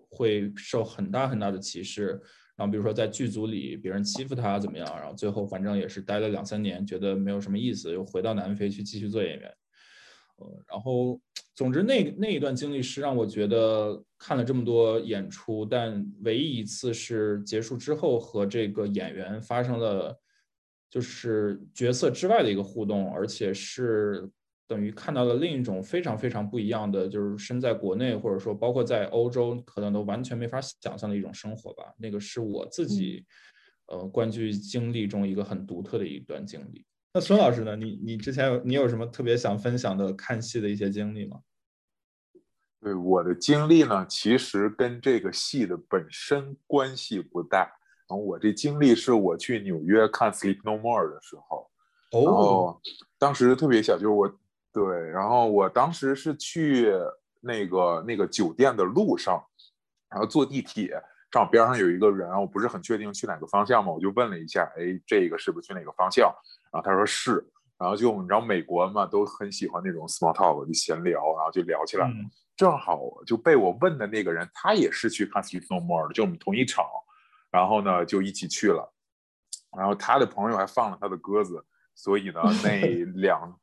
会受很大很大的歧视。然后比如说在剧组里别人欺负他怎么样，然后最后反正也是待了两三年，觉得没有什么意思，又回到南非去继续做演员。呃，然后，总之那那一段经历是让我觉得看了这么多演出，但唯一一次是结束之后和这个演员发生了就是角色之外的一个互动，而且是等于看到了另一种非常非常不一样的，就是身在国内或者说包括在欧洲可能都完全没法想象的一种生活吧。那个是我自己呃观剧经历中一个很独特的一段经历。那孙老师呢？你你之前有你有什么特别想分享的看戏的一些经历吗？对我的经历呢，其实跟这个戏的本身关系不大。然后我这经历是我去纽约看《Sleep No More》的时候，哦，当时特别小，就是我对，然后我当时是去那个那个酒店的路上，然后坐地铁。正好边上有一个人，我不是很确定去哪个方向嘛，我就问了一下，哎，这个是不是去哪个方向？然后他说是，然后就你知道美国嘛，都很喜欢那种 small talk 就闲聊，然后就聊起来了。嗯正好就被我问的那个人，他也是去看《Sleep No More》的，就我们同一场，然后呢就一起去了。然后他的朋友还放了他的鸽子，所以呢那 两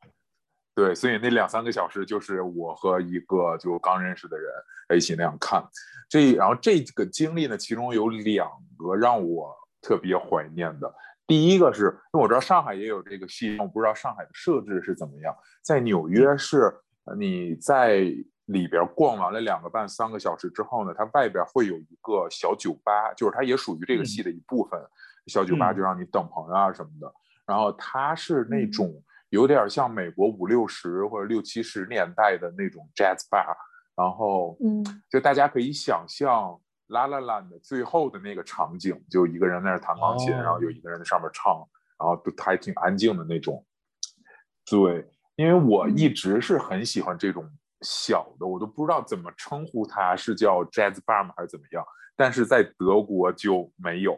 对，所以那两三个小时就是我和一个就刚认识的人一起那样看。这然后这个经历呢，其中有两个让我特别怀念的。第一个是因为我知道上海也有这个戏，我不知道上海的设置是怎么样。在纽约是呃你在里边逛完了两个半三个小时之后呢，它外边会有一个小酒吧，就是它也属于这个戏的一部分。小酒吧嗯就让你等朋友啊什么的。然后它是那种有点像美国五六十或者六七十年代的那种 jazz bar，然后嗯就大家可以想象《La La Land》最后的那个场景，就一个人在那弹钢琴，哦然后有一个人在上面唱，然后都还挺安静的那种。对，因为我一直是很喜欢这种小的，我都不知道怎么称呼它，是叫 jazz bar 吗还是怎么样？但是在德国就没有。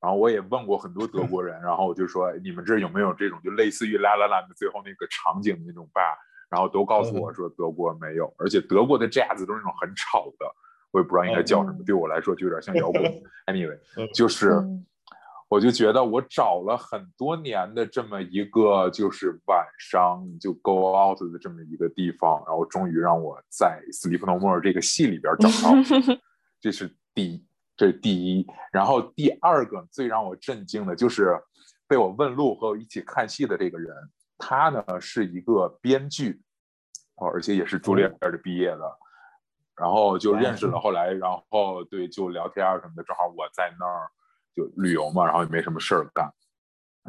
然后我也问过很多德国人，然后我就说哎你们这儿有没有这种就类似于《La La Land》最后那个场景的那种 bar？然后都告诉我说德国没有，而且德国的 jazz 都是那种很吵的，我也不知道应该叫什么，嗯对我来说就有点像摇滚。Anyway，嗯就是嗯我就觉得我找了很多年的这么一个就是晚上就 go out 的这么一个地方，然后终于让我在《Sleep No More》这个戏里边找到，这是第一，这是第一。然后第二个最让我震惊的就是被我问路和我一起看戏的这个人，他呢是一个编剧，哦，而且也是朱丽叶的毕业的。然后就认识了，后来然后对就聊天啊什么的，正好我在那儿就旅游嘛，然后也没什么事儿干。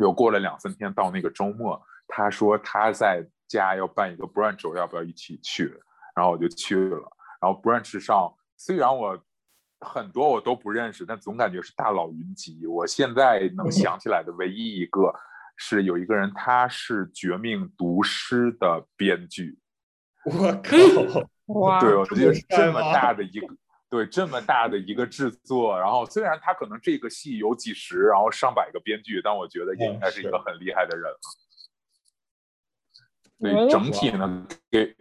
又过了两三天，到那个周末，他说他在家要办一个 brunch，我要不要一起去？然后我就去了。然后 brunch 上虽然我很多我都不认识，但总感觉是大佬云集。我现在能想起来的唯一一个是有一个人，他是《绝命毒师》的编剧。我靠，哇，对，我觉得这么这么大的一个，对，这么大的一个制作，然后虽然他可能这个戏有几十，然后上百个编剧，但我觉得也嗯应该是一个很厉害的人了。对，整体呢，给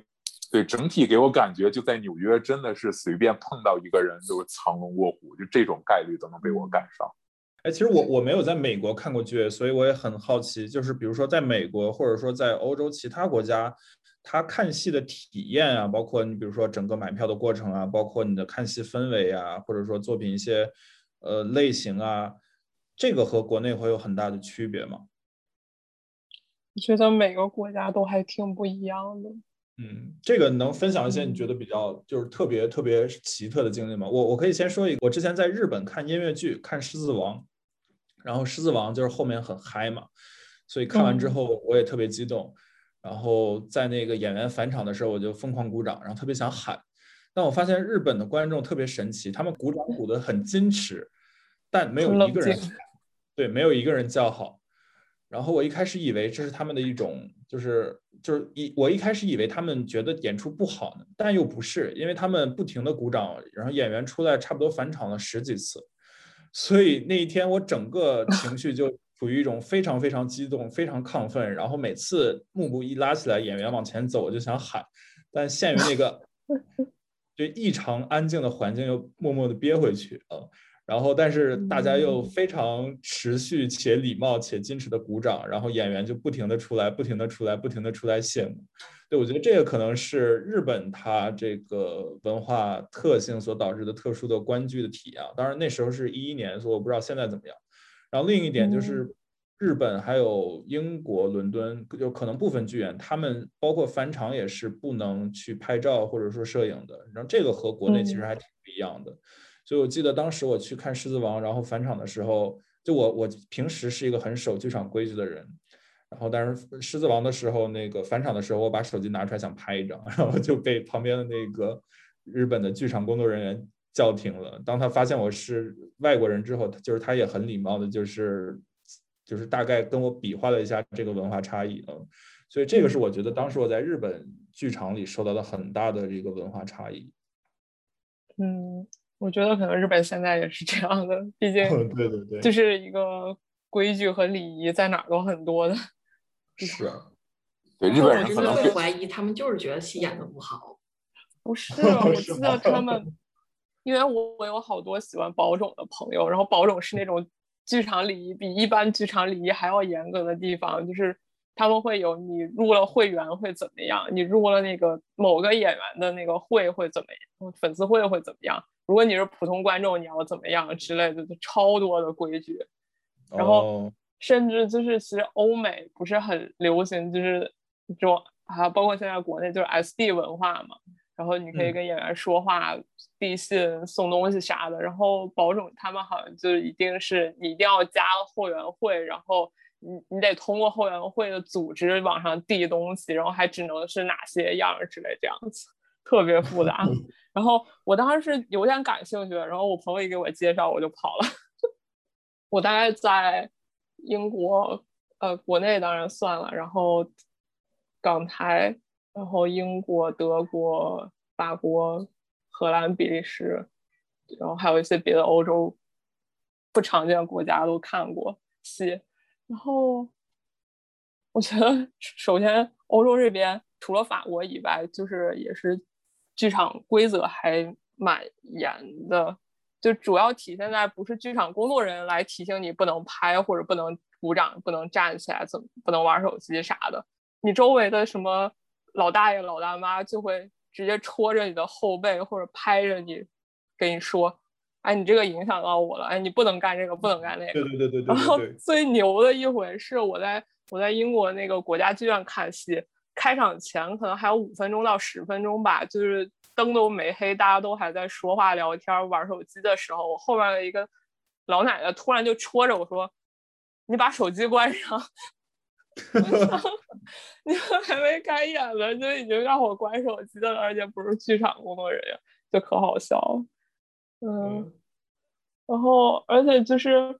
对整体给我感觉，就在纽约真的是随便碰到一个人就是藏龙卧虎，就这种概率都能被我赶上。哎，其实我我没有在美国看过剧，所以我也很好奇，就是比如说在美国或者说在欧洲其他国家，他看戏的体验啊，包括你比如说整个买票的过程啊，包括你的看戏氛围啊，或者说作品一些呃类型啊，这个和国内会有很大的区别吗？我觉得每个国家都还挺不一样的。嗯，这个能分享一些你觉得比较就是特别特别奇特的经历吗？我我可以先说一个，我之前在日本看音乐剧，看《狮子王》，然后《狮子王》就是后面很嗨嘛，所以看完之嗯后我也特别激动，然后在那个演员返场的时候我就疯狂鼓掌，然后特别想喊，但我发现日本的观众特别神奇，他们鼓掌鼓得很矜持，但没有一个人对，没有一个人叫好。然后我一开始以为这是他们的一种，就是就是一我一开始以为他们觉得演出不好呢，但又不是，因为他们不停的鼓掌，然后演员出来差不多返场了十几次，所以那一天我整个情绪就处于一种非常非常激动、非常亢奋，然后每次幕布一拉起来，演员往前走，我就想喊，但限于那个 就异常安静的环境，又默默的憋回去啊。然后，但是大家又非常持续且礼貌且矜持的鼓掌，然后演员就不停的出来，不停的出来，不停的出来谢幕。对，我觉得这个可能是日本它这个文化特性所导致的特殊的观剧的体验。当然那时候是一一年，所以我不知道现在怎么样。然后另一点就是日本还有英国伦敦，有可能部分剧院他们包括返场也是不能去拍照或者说摄影的。然后这个和国内其实还挺不一样的。所以我记得当时我去看《狮子王》，然后返场的时候，就我我平时是一个很守剧场规矩的人，然后但是《狮子王》的时候，那个返场的时候，我把手机拿出来想拍一张，然后就被旁边的那个日本的剧场工作人员叫停了。当他发现我是外国人之后，就是他也很礼貌的，就是就是大概跟我比划了一下这个文化差异啊。所以这个是我觉得当时我在日本剧场里受到的很大的这个文化差异。嗯，我觉得可能日本现在也是这样的，毕竟对对对，就是一个规矩和礼仪在哪儿都很多的。是，对日本人我真的可能会怀疑他们就是觉得戏演的不好。不是，我是记得他们，因为我我有好多喜欢宝冢的朋友，然后宝冢是那种剧场礼仪比一般剧场礼仪还要严格的地方，就是他们会有你入了会员会怎么样，你入了那个某个演员的那个会会怎么样，粉丝会会怎么样，如果你是普通观众你要怎么样之类的，就超多的规矩。然后哦甚至就是其实欧美不是很流行，就是这种啊，包括现在国内就是 SD 文化嘛，然后你可以嗯跟演员说话、递信、送东西啥的。然后保种他们好像就一定是你一定要加后援会，然后你你得通过后援会的组织往上递东西，然后还只能是哪些样儿之类这样子，特别复杂。然后我当时是有点感兴趣，然后我朋友一给我介绍，我就跑了。我大概在英国，呃，国内当然算了，然后港台，然后英国、德国、法国、荷兰、比利时，然后还有一些别的欧洲不常见国家都看过戏。然后我觉得，首先欧洲这边除了法国以外，就是也是剧场规则还蛮严的。就主要体现在不是剧场工作人员来提醒你不能拍或者不能鼓掌、不能站起来、怎么不能玩手机啥的，你周围的什么老大爷、老大妈就会直接戳着你的后背或者拍着你，跟你说：“哎，你这个影响到我了，哎，你不能干这个，不能干那个。”对对对对对然后最牛的一回是我在我在英国那个国家剧院看戏，开场前可能还有五分钟到十分钟吧，就是灯都没黑，大家都还在说话聊天玩手机的时候，我后面的一个老奶奶突然就戳着我说：“你把手机关上。” 你们还没开演呢，就已经让我关手机了，而且不是剧场工作人员，就可好笑了。嗯，嗯然后而且就是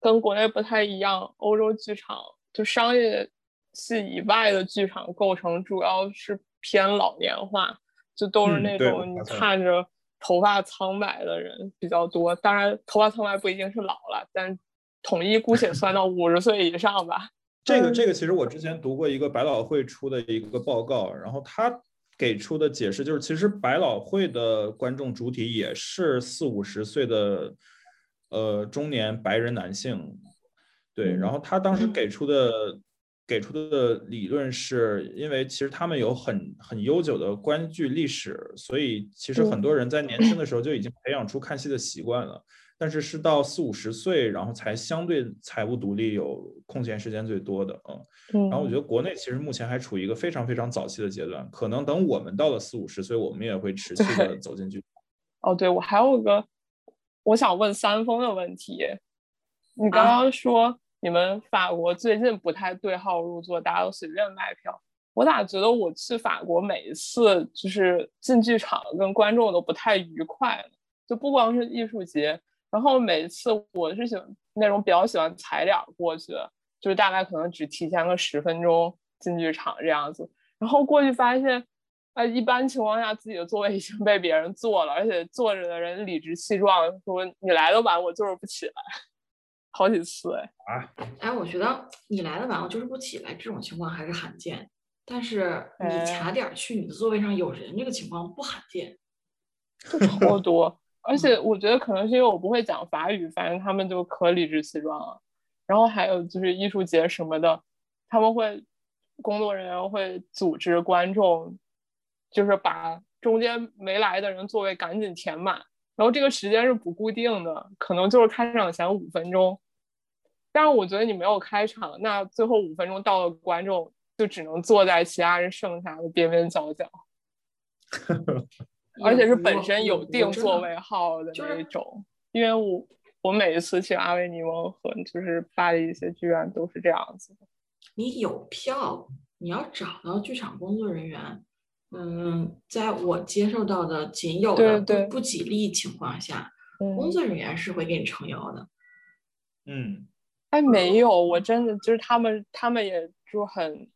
跟国内不太一样，欧洲剧场就商业戏以外的剧场构成主要是偏老年化，就都是那种你看着头发苍白的人比较多。当然，头发苍白不一定是老了，但统一姑且算到五十岁以上吧。这个嗯。这个其实我之前读过一个百老汇出的一个报告，然后他给出的解释就是，其实百老汇的观众主体也是四五十岁的呃中年白人男性，对，然后他当时给出的给出的理论是因为其实他们有很很悠久的观剧历史，所以其实很多人在年轻的时候就已经培养出看戏的习惯了。但是是到四五十岁，然后才相对财务独立，有空闲时间最多的，嗯。嗯，然后我觉得国内其实目前还处于一个非常非常早期的阶段，可能等我们到了四五十岁，我们也会持续的走进剧场。哦，对，我还有个我想问三丰的问题。你刚啊刚说你们法国最近不太对号入座，大家都随便买票。我咋觉得我去法国每一次就是进剧场跟观众都不太愉快呢？就不光是艺术节，然后每次我是喜欢那种比较喜欢踩点儿过去的，就是大概可能只提前个十分钟进剧场这样子，然后过去发现。呃，一般情况下自己的座位已经被别人坐了，而且坐着的人理直气壮地说：“你来的晚，我就是不起来。”好几次哎，哎，我觉得你来的晚，我就是不起来，这种情况还是罕见。但是你卡点儿去，你的座位上有人，这个情况不罕见。就超多。而且我觉得可能是因为我不会讲法语，反正他们就可理直气壮了。然后还有就是艺术节什么的，他们会工作人员会组织观众，就是把中间没来的人座位赶紧填满。然后这个时间是不固定的，可能就是开场前五分钟。但是我觉得你没有开场，那最后五分钟到了，观众就只能坐在其他人剩下的边边角角。而且是本身有定座位号的那种，因为我我每一次去阿维尼翁和就是巴黎一些剧院都是这样子的。你有票，你要找到剧场工作人员，嗯，在我接受到的仅有的对对不不给力情况下，嗯工作人员是会给你撑腰的。嗯，哎，没有，我真的就是他们，他们也就很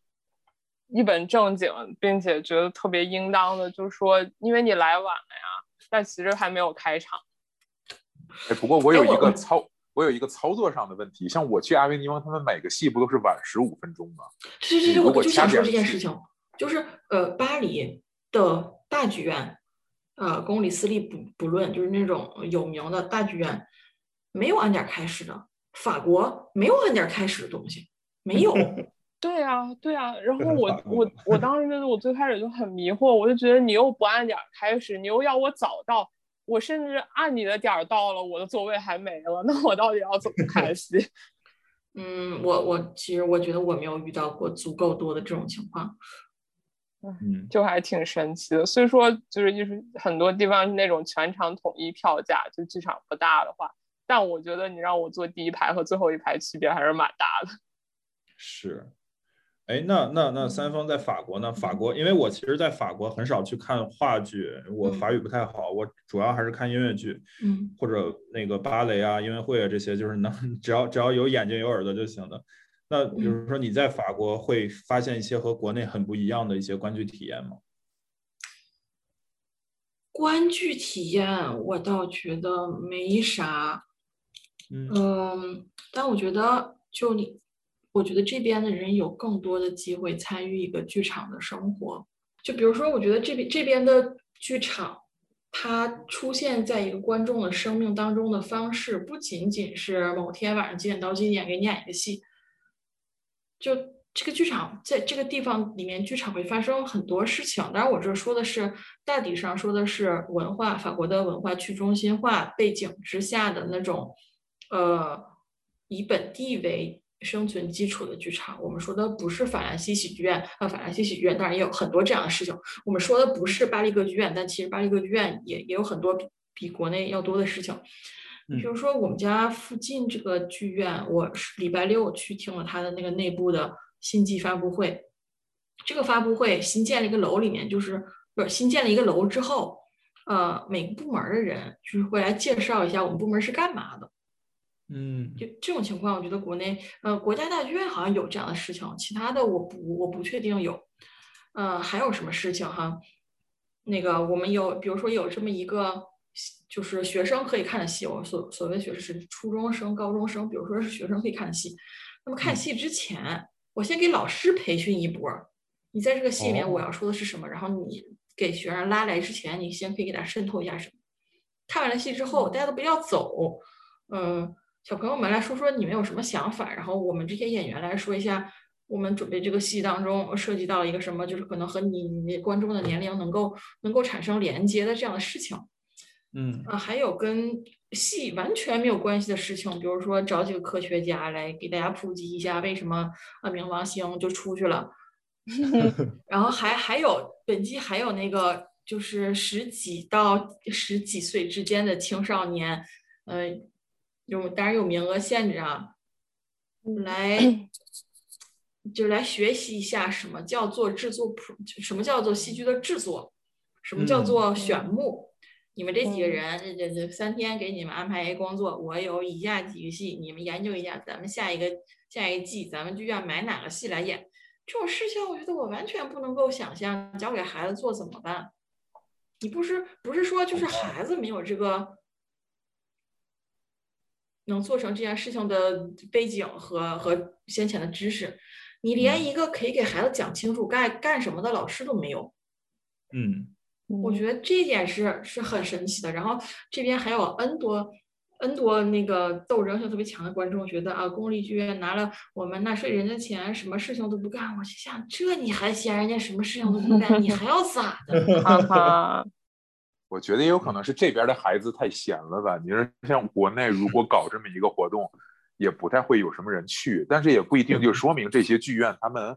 一本正经，并且觉得特别应当的，就是说，因为你来晚了呀，但其实还没有开场。哎，不过我有一个操，我有一个操作上的问题，像我去阿维尼翁，他们每个戏不都是晚十五分钟吗？对对对，我就想说这件事情，就是呃，巴黎的大剧院，呃，公理私立不不论，就是那种有名的大剧院，没有按点儿开始的。法国没有按点儿开始的东西，没有。对啊，对啊，然后我我 我当时就是我最开始就很迷惑，我就觉得你又不按点儿开始，你又要我早到，我甚至按你的点儿到了，我的座位还没了，那我到底要怎么开戏？嗯，我我其实我觉得我没有遇到过足够多的这种情况。嗯，就还挺神奇的。虽说就是就是很多地方是那种全场统一票价，就剧场不大的话，但我觉得你让我坐第一排和最后一排区别还是蛮大的。是。哎，那那那三丰在法国呢？法国，因为我其实，在法国很少去看话剧，我法语不太好，我主要还是看音乐剧，嗯。或者那个芭蕾啊、音乐会啊这些，就是能 只要只要有眼睛有耳朵就行的。那比如说你在法国会发现一些和国内很不一样的一些观剧体验吗？观剧体验我倒觉得没啥，嗯。嗯，但我觉得就你，我觉得这边的人有更多的机会参与一个剧场的生活。就比如说，我觉得这边这边的剧场，它出现在一个观众的生命当中的方式，不仅仅是某天晚上几点到几点给你演一个戏，就这个剧场在这个地方里面，剧场会发生很多事情。当然，我这说的是大体上说的是文化，法国的文化去中心化背景之下的那种，呃，以本地为生存基础的剧场。我们说的不是法兰西喜剧院，呃，法兰西喜剧院当然也有很多这样的事情。我们说的不是巴黎歌剧院，但其实巴黎歌剧院也也有很多比比国内要多的事情。比如说我们家附近这个剧院，我是礼拜六去听了他的那个内部的新季发布会。这个发布会新建了一个楼，里面就是不是新建了一个楼之后，呃，每个部门的人就是会来介绍一下我们部门是干嘛的。嗯就这种情况，我觉得国内呃国家大剧院好像有这样的事情，其他的我不我不确定有。呃，还有什么事情哈？那个我们有，比如说有这么一个，就是学生可以看的戏，我所所谓学生是初中生、高中生，比如说是学生可以看的戏。那么看戏之前，我先给老师培训一波儿。你在这个戏里面，我要说的是什么？然后你给学生拉来之前，你先可以给他渗透一下什么。看完了戏之后，大家都不要走，嗯，小朋友们来说说你们有什么想法，然后我们这些演员来说一下，我们准备这个戏当中涉及到一个什么，就是可能和你你观众的年龄能够能够产生连接的这样的事情。嗯啊，还有跟戏完全没有关系的事情，比如说找几个科学家来给大家普及一下为什么啊冥王星就出去了，然后还还有本季还有那个就是十几到十几岁之间的青少年，呃，有当然有名额限制啊，来 就来学习一下什么叫做制作谱，什么叫做戏剧的制作，什么叫做选目。你们这几个人，这这这三天给你们安排一个工作，我有以下几个戏，你们研究一下，咱们下一个下一个季，咱们剧院买哪个戏来演。这种事情，我觉得我完全不能够想象，交给孩子做怎么办？你不是不是说就是孩子没有这个能做成这件事情的背景和和先前的知识，你连一个可以给孩子讲清楚该干什么的老师都没有。嗯我觉得这一点是是很神奇的。然后这边还有 N 多 N 多那个斗争性特别强的观众，觉得啊，公立剧院拿了我们纳税人的钱，什么事情都不干。我心想，这你还嫌人家什么事情都不干，你还要咋的？哈哈，我觉得也有可能是这边的孩子太闲了吧。你说像国内如果搞这么一个活动，也不太会有什么人去，但是也不一定就说明这些剧院他们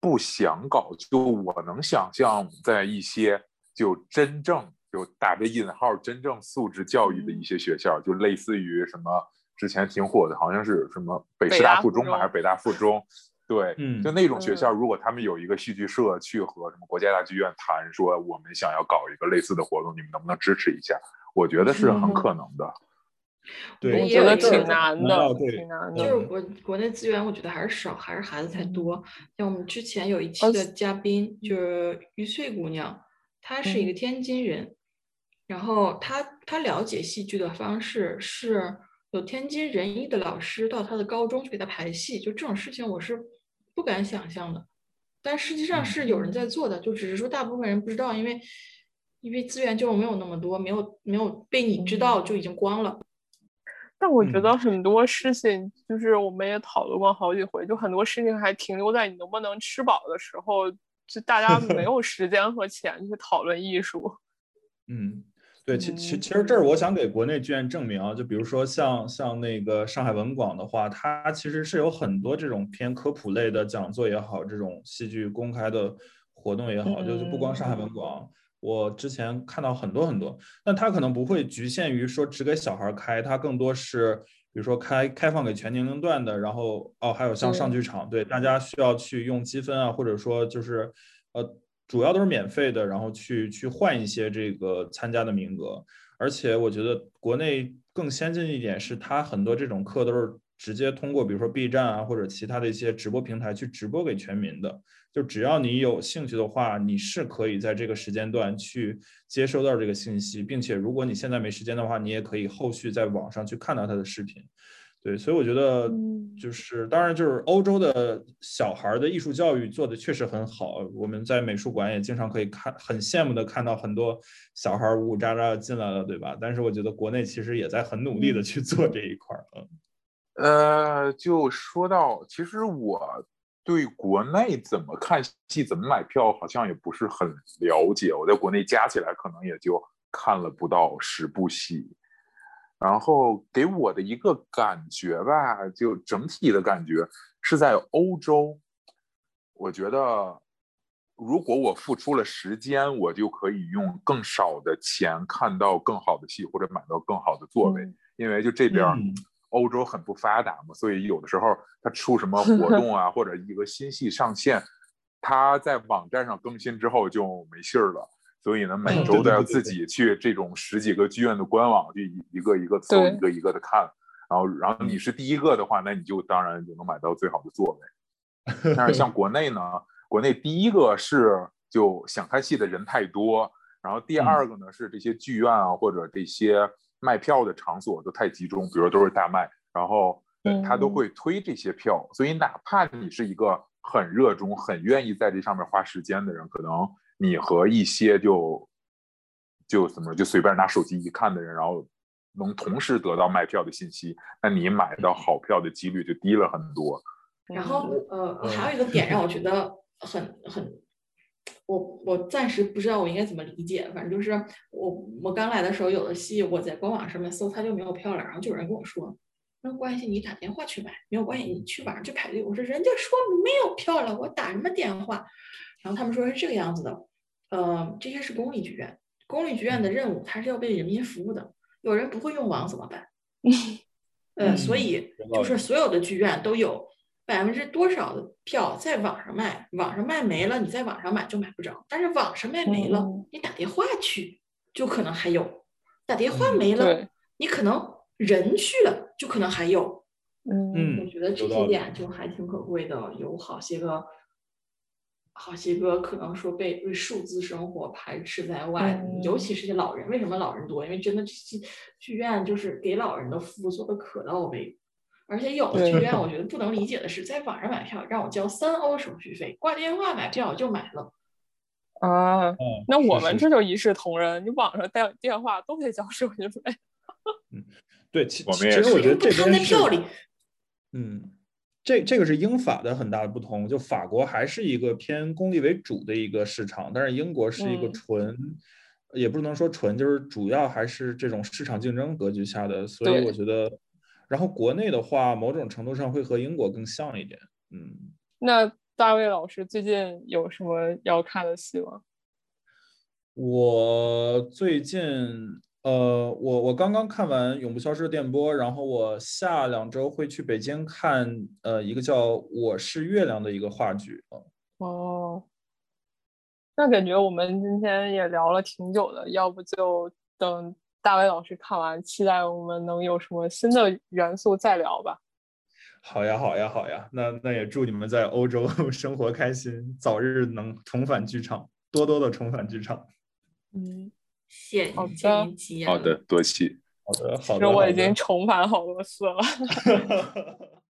不想搞。就我能想象，在一些就真正就打着引号真正素质教育的一些学校，就类似于什么之前挺火的，好像是什么北师大附中吧，还是北大附中？对，嗯就那种学校，如果他们有一个戏剧社去和什么国家大剧院谈，说我们想要搞一个类似的活动，你们能不能支持一下？我觉得是很可能的。对，我觉得挺难的挺难的。就是国国内资源，我觉得还是少，还是孩子太多。像我们之前有一期的嘉宾就是于翠姑娘，她是一个天津人，然后她她了解戏剧的方式是有天津人艺的老师到她的高中去给她排戏，就这种事情我是不敢想象的。但实际上是有人在做的，就只是说大部分人不知道，因为因为资源就没有那么多，没有没有被你知道就已经光了。但我觉得很多事情，就是我们也讨论过好几回，就很多事情还停留在你能不能吃饱的时候，就大家没 有时间和钱去讨论艺术。嗯，对，其其其实这儿我想给国内剧院证明啊，就比如说像像那个上海文广的话，它其实是有很多这种偏科普类的讲座也好，这种戏剧公开的活动也好，就是不光上海文广。我之前看到很多很多，那它可能不会局限于说只给小孩开，它更多是比如说开开放给全年龄段的，然后哦还有像上剧场，对大家需要去用积分啊，或者说就是呃主要都是免费的，然后去去换一些这个参加的名额，而且我觉得国内更先进一点是它很多这种课都是直接通过比如说 B 站啊或者其他的一些直播平台去直播给全民的。就只要你有兴趣的话，你是可以在这个时间段去接收到这个信息，并且如果你现在没时间的话，你也可以后续在网上去看到他的视频。对，所以我觉得就是，当然就是欧洲的小孩的艺术教育做的确实很好，我们在美术馆也经常可以看，很羡慕的看到很多小孩呜呜喳喳进来了，对吧？但是我觉得国内其实也在很努力的去做这一块儿。嗯，呃，就说到，其实我。对国内怎么看戏、怎么买票，好像也不是很了解。我在国内加起来可能也就看了不到十部戏，然后给我的一个感觉吧，就整体的感觉是在欧洲。我觉得，如果我付出了时间，我就可以用更少的钱看到更好的戏，或者买到更好的座位，因为就这边。欧洲很不发达嘛，所以有的时候他出什么 活动啊，或者一个新戏上线，他在网站上更新之后就没信儿了。所以呢，每周都要自己去这种十几个剧院的官网去一个一个搜，一个一个的看。然后，然后你是第一个的话，那你就当然就能买到最好的座位。但是像 国内呢，国内第一个是就想看戏的人太多，然后第二个呢是这些剧院啊或者这些。卖票的场所都太集中，比如都是大卖，然后他都会推这些票，所以哪怕你是一个很热衷、很愿意在这上面花时间的人，可能你和一些就就怎么就随便拿手机一看的人，然后能同时得到卖票的信息，那你买到好票的几率就低了很多。然后呃，还有一个点让我觉得很很。我我暂时不知道我应该怎么理解，反正就是我我刚来的时候有的戏我在官网上面搜它就没有票了，然后就有人跟我说没有关系，你打电话去买没有关系，你去网上去排队。我说人家说没有票了，我打什么电话？然后他们说是这个样子的，呃，这些是公立剧院，公立剧院的任务它是要为人民服务的，有人不会用网怎么办？呃，所以就是所有的剧院都有。百分之多少的票在网上卖？网上卖没了，你在网上买就买不着。但是网上卖没了，你打电话去就可能还有。打电话没了，你可能人去了就可能还有。嗯，我觉得这些点就还挺可贵的。有好些个，好些个可能说被被数字生活排斥在外，尤其是些老人。为什么老人多？因为真的这些剧院就是给老人的服务做的可到位。而且有的剧院，我觉得不能理解的是，在网上买票让我交三欧手续费，挂电话买票我就买了。啊，那我们这就一视同仁，你网上带电话都得交手续费。嗯，对，其其实我觉得这边是，嗯，这这个是英法的很大的不同，就法国还是一个偏公立为主的一个市场，但是英国是一个纯，也不能说纯，就是主要还是这种市场竞争格局下的，所以我觉得。然后国内的话，某种程度上会和英国更像一点。嗯，那大卫老师最近有什么要看的戏吗？我最近，呃，我我刚刚看完《永不消失的电波》，然后我下两周会去北京看，呃，一个叫《我是月亮》的一个话剧。哦，那感觉我们今天也聊了挺久的，要不就等。大伟老师看完，期待我们能有什么新的元素再聊吧。好呀，好呀，好呀。那那也祝你们在欧洲 生活开心，早日能重返剧场，多多的重返剧场。嗯，谢谢好的，好的，多谢。好的，好的。其实我已经重返好多次了。